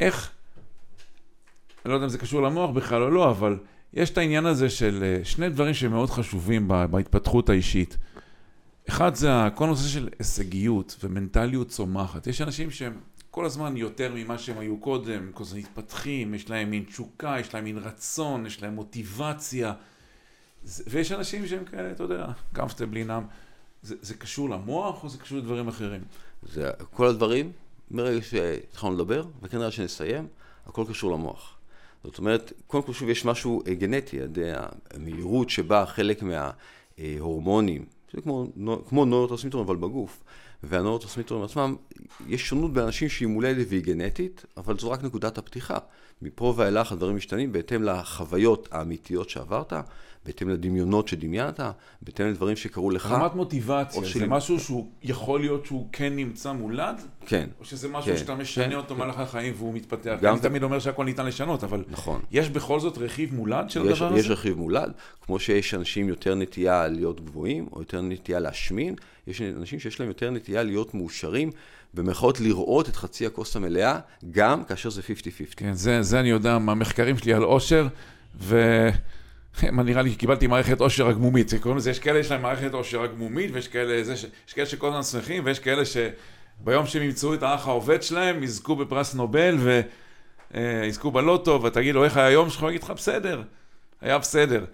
S1: איך, אני לא יודע אם זה קשור למוח בכלל או לא, אבל יש את העניין הזה של אה, שני דברים שמאוד חשובים בהתפתחות האישית. אחד זה כל הנושא של הישגיות ומנטליות צומחת. יש אנשים שהם כל הזמן יותר ממה שהם היו קודם, כל הזמן מתפתחים, יש להם מין תשוקה, יש להם מין רצון, יש להם מוטיבציה. ויש אנשים שהם כאלה, אתה יודע, קמפטבלינם. זה, זה קשור למוח או זה קשור לדברים אחרים?
S2: זה כל הדברים, מרגע שהתחלנו לדבר, וכנראה שנסיים, הכל קשור למוח. זאת אומרת, קודם כל שוב יש משהו גנטי, המהירות שבה חלק מההורמונים, כמו, כמו נוירוטרסמיטורים אבל בגוף, והנוירוטרסמיטורים עצמם, יש שונות באנשים שהיא מולדת והיא גנטית, אבל זו רק נקודת הפתיחה. מפה ואילך הדברים משתנים בהתאם לחוויות האמיתיות שעברת, בהתאם לדמיונות שדמיינת, בהתאם לדברים שקרו לך.
S1: רמת מוטיבציה, זה של... משהו שהוא יכול להיות שהוא כן נמצא מולד?
S2: כן.
S1: או שזה משהו כן, שאתה משנה כן, אותו במהלך כן. החיים והוא מתפתח? אני תמיד אומר שהכל ניתן לשנות, אבל
S2: נכון.
S1: יש בכל זאת רכיב מולד של
S2: יש,
S1: הדבר הזה?
S2: יש רכיב מולד, כמו שיש אנשים יותר נטייה להיות גבוהים, או יותר נטייה להשמין, יש אנשים שיש להם יותר נטייה להיות מאושרים. במרכאות לראות את חצי הכוס המלאה, גם כאשר זה 50-50.
S1: כן, זה, זה אני יודע מהמחקרים שלי על עושר, ו... מה נראה לי קיבלתי מערכת עושר הגמומית, קוראים לזה, יש כאלה שיש להם מערכת עושר הגמומית, ויש כאלה, זה, יש כאלה שכל הזמן שמחים, ויש כאלה שביום שהם ימצאו את האח העובד שלהם, יזכו בפרס נובל ויזכו בלוטו, ותגיד לו, איך היה היום שלך? הוא יגיד לך, בסדר, היה בסדר.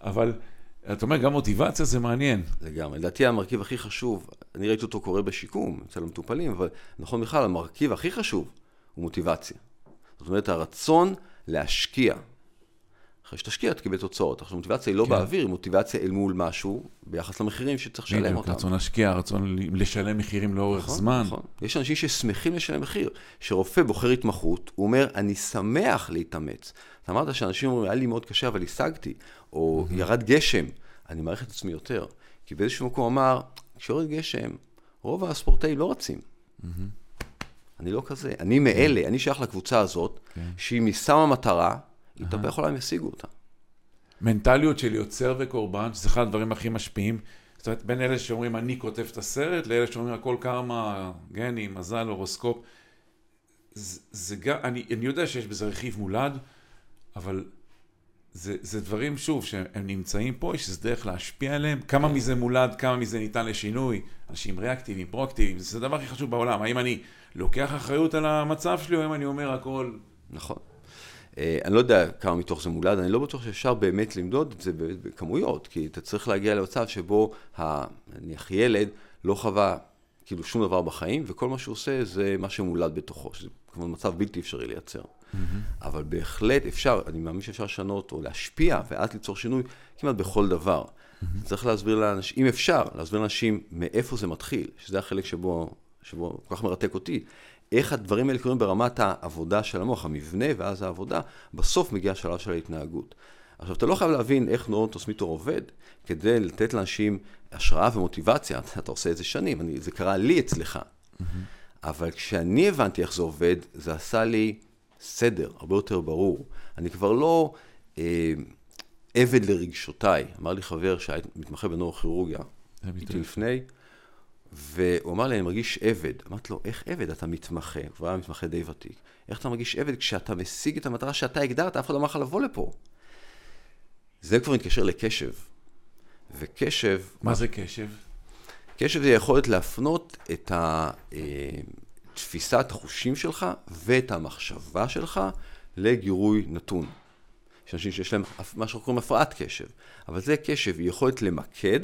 S1: אבל אתה אומר, גם מוטיבציה זה מעניין.
S2: לגמרי. לדעתי המרכיב הכי חשוב, אני ראיתי אותו קורה בשיקום, אצל המטופלים, אבל נכון בכלל, המרכיב הכי חשוב הוא מוטיבציה. זאת אומרת, הרצון להשקיע. אחרי שתשקיע, תקבל תוצאות. עכשיו, מוטיבציה היא לא כן. באוויר, היא מוטיבציה אל מול משהו ביחס למחירים שצריך לשלם אותם.
S1: רצון להשקיע, רצון לשלם מחירים לאורך נכון, זמן. נכון.
S2: יש אנשים ששמחים לשלם מחיר. כשרופא בוחר התמחות, הוא אומר, אני שמח להתאמץ. אתה אמרת שאנשים אומרים, היה לי מאוד קשה, אבל השגתי, או mm-hmm. ירד גשם, אני מעריך את עצמי יותר. כי באיזשהו מקום אמר, כשיורד גשם, רוב הספורטאים לא רצים. Mm-hmm. אני לא כזה, אני מאלה, אני שייך לקבוצה הזאת, okay. כן. שאם היא שמה מטרה, היא תתהפך עולם ישיגו אותה.
S1: מנטליות של יוצר וקורבן, שזה אחד הדברים הכי משפיעים. זאת אומרת, בין אלה שאומרים אני כותב את הסרט, לאלה שאומרים הכל קרמה, גני, מזל, הורוסקופ. זה, זה גם, אני, אני יודע שיש בזה רכיב מולד, אבל זה, זה דברים, שוב, שהם נמצאים פה, יש איזה דרך להשפיע עליהם, כמה מזה מולד, כמה מזה ניתן לשינוי, אנשים ריאקטיביים, פרואקטיביים, זה הדבר הכי חשוב בעולם, האם אני לוקח אחריות על המצב שלי, או האם אני אומר הכל...
S2: נכון. אה, אני לא יודע כמה מתוך זה מולד, אני לא בטוח שאפשר באמת למדוד את זה בכמויות, כי אתה צריך להגיע למצב שבו, נניח ילד לא חווה כאילו שום דבר בחיים, וכל מה שהוא עושה זה מה שמולד בתוכו, שזה כמובן מצב בלתי אפשרי לייצר. Mm-hmm. אבל בהחלט אפשר, אני מאמין שאפשר לשנות או להשפיע, ואז ליצור שינוי כמעט בכל דבר. Mm-hmm. צריך להסביר לאנשים, אם אפשר, להסביר לאנשים מאיפה זה מתחיל, שזה החלק שבו, שבו כל כך מרתק אותי. איך הדברים האלה קורים ברמת העבודה של המוח, המבנה ואז העבודה, בסוף מגיע השלב של ההתנהגות. עכשיו, אתה לא חייב להבין איך נורונטוסמיטור עובד כדי לתת לאנשים השראה ומוטיבציה. (laughs) אתה עושה את זה שנים, אני, זה קרה לי אצלך. Mm-hmm. אבל כשאני הבנתי איך זה עובד, זה עשה לי סדר, הרבה יותר ברור. אני כבר לא אה, עבד לרגשותיי. אמר לי חבר שהיה מתמחה בנורוכירורגיה, איתי לפני, והוא אמר לי, אני מרגיש עבד. אמרתי לו, איך עבד? אתה מתמחה, הוא היה מתמחה די ותיק. איך אתה מרגיש עבד כשאתה משיג את המטרה שאתה הגדרת, אף אחד לא אמר לך לבוא לפה. זה כבר מתקשר לקשב. וקשב...
S1: מה זה קשב?
S2: קשב זה יכולת להפנות את תפיסת החושים שלך ואת המחשבה שלך לגירוי נתון. יש אנשים שיש להם מה שאנחנו קוראים הפרעת קשב, אבל זה קשב, היא יכולת למקד.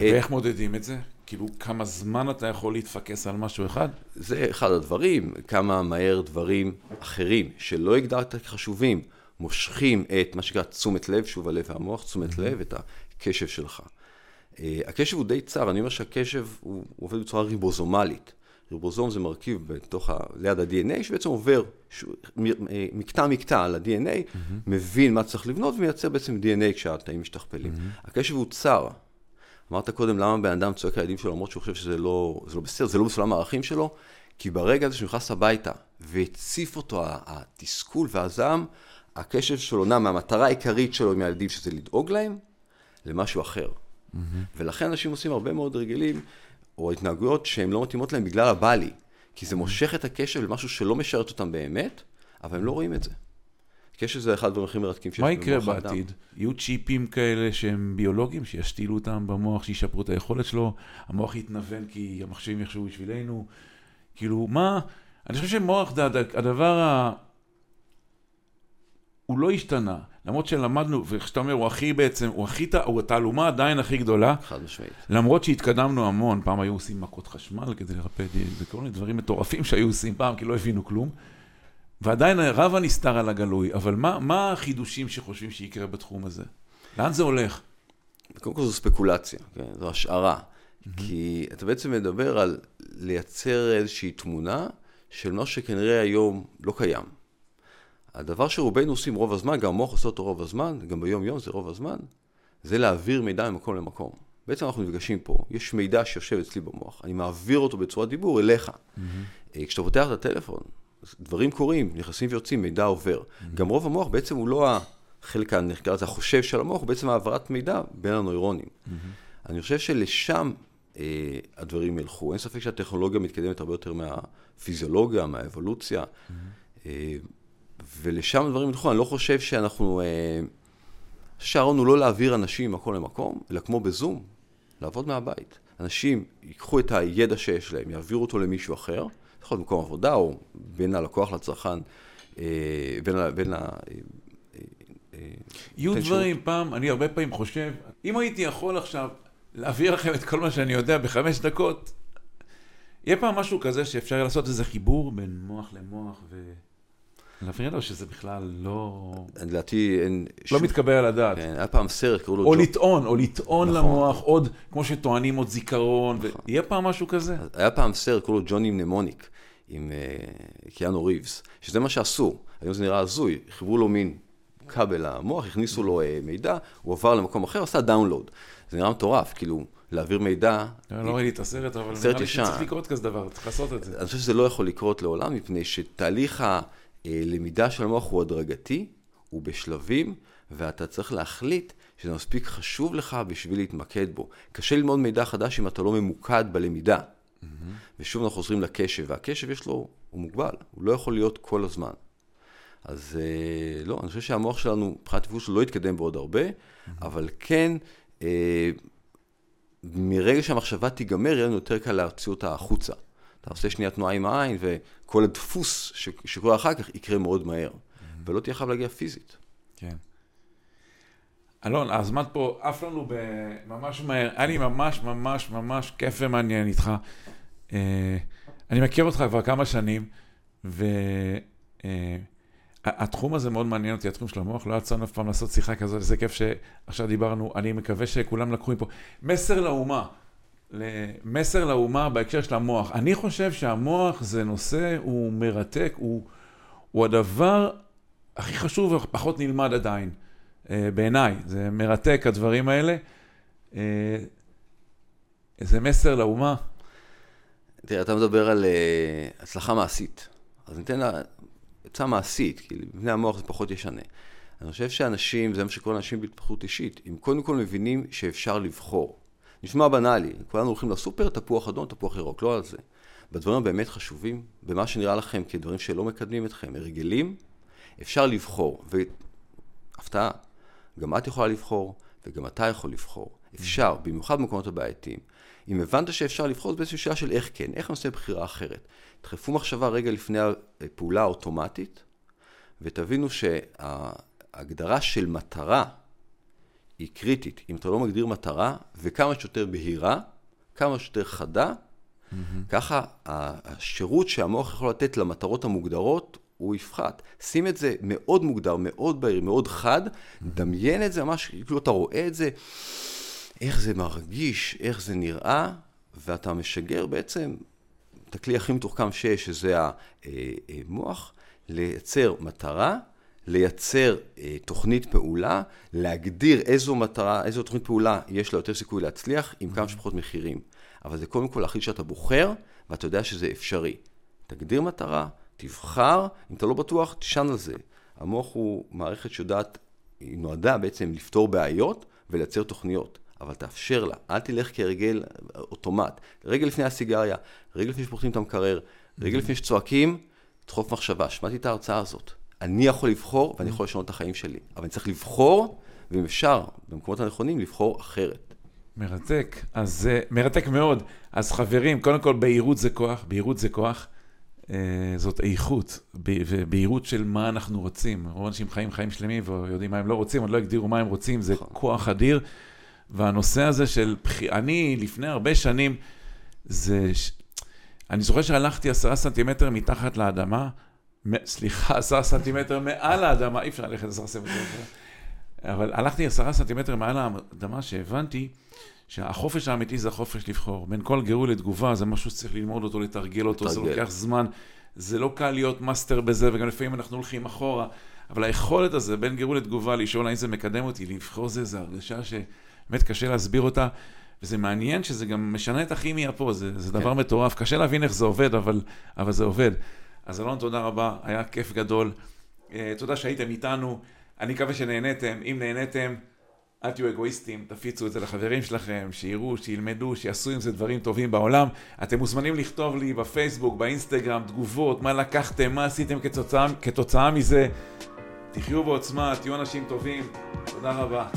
S1: ואיך את... מודדים את זה? כאילו, כמה זמן אתה יכול להתפקס על משהו אחד?
S2: זה אחד הדברים, כמה מהר דברים אחרים שלא הגדרת כחשובים, מושכים את מה שנקרא תשומת לב, שוב הלב והמוח, תשומת לב, את הקשב שלך. אה, הקשב הוא די צר, אני אומר שהקשב הוא עובד בצורה ריבוזומלית. ריבוזום זה מרכיב בתוך ה... ליד ה-DNA, שבעצם עובר ש... מקטע מקטע על ה-DNA, mm-hmm. מבין מה צריך לבנות ומייצר בעצם DNA כשהתאים משתכפלים. Mm-hmm. הקשב הוא צר. אמרת קודם למה בן אדם צועק על הילדים שלו למרות שהוא חושב שזה לא, לא בסדר, זה לא בסולם הערכים שלו, כי ברגע הזה שהוא נכנס הביתה והציף אותו התסכול והזעם, הקשב שלו נע מהמטרה העיקרית שלו עם הילדים, שזה לדאוג להם, למשהו אחר. Mm-hmm. ולכן אנשים עושים הרבה מאוד רגילים, או התנהגויות שהן לא מתאימות להם בגלל הבלי. כי זה מושך את הקשב למשהו שלא משרת אותם באמת, אבל הם לא רואים את זה. קשב זה אחד הדברים הכי מרתקים
S1: שיש במוח האדם. מה יקרה בעתיד? יהיו צ'יפים כאלה שהם ביולוגיים, שישתילו אותם במוח, שישפרו את היכולת שלו, המוח יתנוון כי המחשבים יחשבו בשבילנו. כאילו, מה... אני חושב שמוח זה הדבר ה... הוא לא השתנה. למרות שלמדנו, ואיך שאתה אומר, הוא הכי בעצם, הוא הכי, הוא התעלומה עדיין הכי גדולה.
S2: חד משמעית.
S1: למרות שהתקדמנו המון, פעם היו עושים מכות חשמל כדי לרפא, זה כל מיני דברים מטורפים שהיו עושים פעם, כי לא הבינו כלום. ועדיין רב הנסתר על הגלוי, אבל מה, מה החידושים שחושבים שיקרה בתחום הזה? לאן זה הולך?
S2: קודם כל זו ספקולציה, כן? זו השערה. Mm-hmm. כי אתה בעצם מדבר על לייצר איזושהי תמונה של מה שכנראה היום לא קיים. הדבר שרובנו עושים רוב הזמן, גם המוח עושה אותו רוב הזמן, גם ביום יום זה רוב הזמן, זה להעביר מידע ממקום למקום. בעצם אנחנו נפגשים פה, יש מידע שיושב אצלי במוח, אני מעביר אותו בצורת דיבור אליך. Mm-hmm. כשאתה פותח את הטלפון, דברים קורים, נכנסים ויוצאים, מידע עובר. Mm-hmm. גם רוב המוח בעצם הוא לא החלק, נקרא לזה החושב של המוח, הוא בעצם העברת מידע בין הנוירונים. Mm-hmm. אני חושב שלשם אה, הדברים ילכו. אין ספק שהטכנולוגיה מתקדמת הרבה יותר מהפיזיולוגיה, מהאבולוציה. Mm-hmm. אה, ולשם הדברים ילכו, אני לא חושב שאנחנו... אה, שהרעיון הוא לא להעביר אנשים ממקום למקום, אלא כמו בזום, לעבוד מהבית. אנשים ייקחו את הידע שיש להם, יעבירו אותו למישהו אחר, יכול להיות במקום עבודה או בין הלקוח לצרכן, אה, בין, בין ה... אה,
S1: אה, יהיו דברים, פעם, אני הרבה פעמים חושב, אם הייתי יכול עכשיו להעביר לכם את כל מה שאני יודע בחמש דקות, יהיה פעם משהו כזה שאפשר לעשות איזה חיבור בין מוח למוח ו... להבהיר לו שזה בכלל לא...
S2: לדעתי אין...
S1: לא מתקבל על הדעת.
S2: כן, היה פעם סרט, קראו לו...
S1: או לטעון, או לטעון נכון. למוח עוד, כמו שטוענים עוד זיכרון, נכון. ויהיה פעם משהו כזה.
S2: היה פעם סרט, קראו לו ג'וני נמוניק, עם uh, קיאנו ריבס, שזה מה שעשו. היום זה נראה הזוי, חיברו לו מין כבל למוח, הכניסו לו uh, מידע, הוא עבר למקום אחר, עשה דאונלוד. זה נראה מטורף, כאילו... להעביר מידע.
S1: לא ראיתי את הסרט, אבל נראה לי שצריך לקרות כזה דבר, צריך לעשות את זה.
S2: אני חושב שזה לא יכול לקרות לעולם, מפני שתהליך ה... אה, למידה של המוח הוא הדרגתי, הוא בשלבים, ואתה צריך להחליט שזה מספיק חשוב לך בשביל להתמקד בו. קשה ללמוד מידע חדש אם אתה לא ממוקד בלמידה. Mm-hmm. ושוב אנחנו חוזרים לקשב, והקשב יש לו, הוא מוגבל, הוא לא יכול להיות כל הזמן. אז אה, לא, אני חושב שהמוח שלנו, מבחינת טיפול שלו לא יתקדם בעוד הרבה, mm-hmm. אבל כן, אה, מרגע שהמחשבה תיגמר, יהיה לנו יותר קל להוציא אותה החוצה. אתה עושה שנייה תנועה עם העין, וכל הדפוס ש... שקורה אחר כך יקרה מאוד מהר. Mm-hmm. ולא תהיה חייב להגיע פיזית.
S1: כן. אלון, הזמן פה עף לנו ממש מהר. היה לי ממש ממש ממש כיף ומעניין איתך. Uh, אני מכיר אותך כבר כמה שנים, והתחום uh, הזה מאוד מעניין אותי, התחום של המוח. לא יצא לנו אף פעם לעשות שיחה כזאת, איזה כיף שעכשיו דיברנו. אני מקווה שכולם לקחו מפה. מסר לאומה. מסר לאומה בהקשר של המוח. אני חושב שהמוח זה נושא, הוא מרתק, הוא, הוא הדבר הכי חשוב ופחות נלמד עדיין, אה, בעיניי. זה מרתק, הדברים האלה. אה, איזה מסר לאומה.
S2: תראה, אתה מדבר על uh, הצלחה מעשית. אז ניתן לה עצה מעשית, כי לבני המוח זה פחות ישנה. אני חושב שאנשים, זה מה שקורה לאנשים בהתפתחות אישית, אם קודם כל מבינים שאפשר לבחור. נשמע בנאלי, כולנו הולכים לסופר, תפוח אדום, תפוח ירוק, לא על זה. בדברים הבאמת חשובים, במה שנראה לכם כדברים שלא מקדמים אתכם, הרגלים, אפשר לבחור. והפתעה, גם את יכולה לבחור, וגם אתה יכול לבחור. אפשר, במיוחד במקומות הבעייתיים. אם הבנת שאפשר לבחור, זה בעצם שאלה של איך כן, איך אני עושה בחירה אחרת. דחפו מחשבה רגע לפני הפעולה האוטומטית, ותבינו שההגדרה של מטרה היא קריטית. אם אתה לא מגדיר מטרה, וכמה שיותר בהירה, כמה שיותר חדה, mm-hmm. ככה השירות שהמוח יכול לתת למטרות המוגדרות, הוא יפחת. שים את זה מאוד מוגדר, מאוד בהיר, מאוד חד, mm-hmm. דמיין את זה ממש, כאילו אתה רואה את זה, איך זה מרגיש, איך זה נראה, ואתה משגר בעצם את הכלי הכי מתוחכם שיש, שזה המוח, אה, אה, לייצר מטרה. לייצר אה, תוכנית פעולה, להגדיר איזו מטרה, איזו תוכנית פעולה יש לה יותר סיכוי להצליח, עם כמה שפחות מחירים. אבל זה קודם כל להחליט שאתה בוחר, ואתה יודע שזה אפשרי. תגדיר מטרה, תבחר, אם אתה לא בטוח, תשען על זה. המוח הוא מערכת שיודעת, היא נועדה בעצם לפתור בעיות ולייצר תוכניות. אבל תאפשר לה, אל תלך כהרגל אוטומט. רגע לפני הסיגריה, רגע לפני שפותחים את המקרר, רגע לפני שצועקים, דחוף מחשבה. שמעתי את ההרצאה הזאת. אני יכול לבחור ואני יכול לשנות את החיים שלי. אבל אני צריך לבחור, ואם אפשר, במקומות הנכונים, לבחור אחרת.
S1: מרתק. אז uh, מרתק מאוד. אז חברים, קודם כל, בהירות זה כוח, בהירות זה כוח. Uh, זאת איכות, ובהירות של מה אנחנו רוצים. רוב אנשים חיים חיים שלמים ויודעים מה הם לא רוצים, עוד לא הגדירו מה הם רוצים, זה נכון. כוח אדיר. והנושא הזה של, אני לפני הרבה שנים, זה, אני זוכר שהלכתי עשרה סנטימטר מתחת לאדמה, סליחה, עשרה סנטימטר מעל האדמה, אי אפשר ללכת עשרה סנטימטר, אבל הלכתי עשרה סנטימטר מעל האדמה שהבנתי שהחופש האמיתי זה החופש לבחור. בין כל גירוי לתגובה זה משהו שצריך ללמוד אותו, לתרגל אותו, זה לוקח זמן. זה לא קל להיות מאסטר בזה, וגם לפעמים אנחנו הולכים אחורה. אבל היכולת הזה בין גירוי לתגובה, לשאול האם זה מקדם אותי, לבחור זה, זו הרגשה שבאמת קשה להסביר אותה. וזה מעניין שזה גם משנה את הכימיה פה, זה, זה דבר כן. מטורף. קשה להבין איך זה עובד, אבל, אבל זה עובד. אז אלון, תודה רבה, היה כיף גדול. Uh, תודה שהייתם איתנו, אני מקווה שנהניתם. אם נהניתם, אל תהיו אגואיסטים, תפיצו את זה לחברים שלכם, שיראו, שילמדו, שיעשו עם זה דברים טובים בעולם. אתם מוזמנים לכתוב לי בפייסבוק, באינסטגרם, תגובות, מה לקחתם, מה עשיתם כתוצאה, כתוצאה מזה. תחיו בעוצמה, תהיו אנשים טובים. תודה רבה.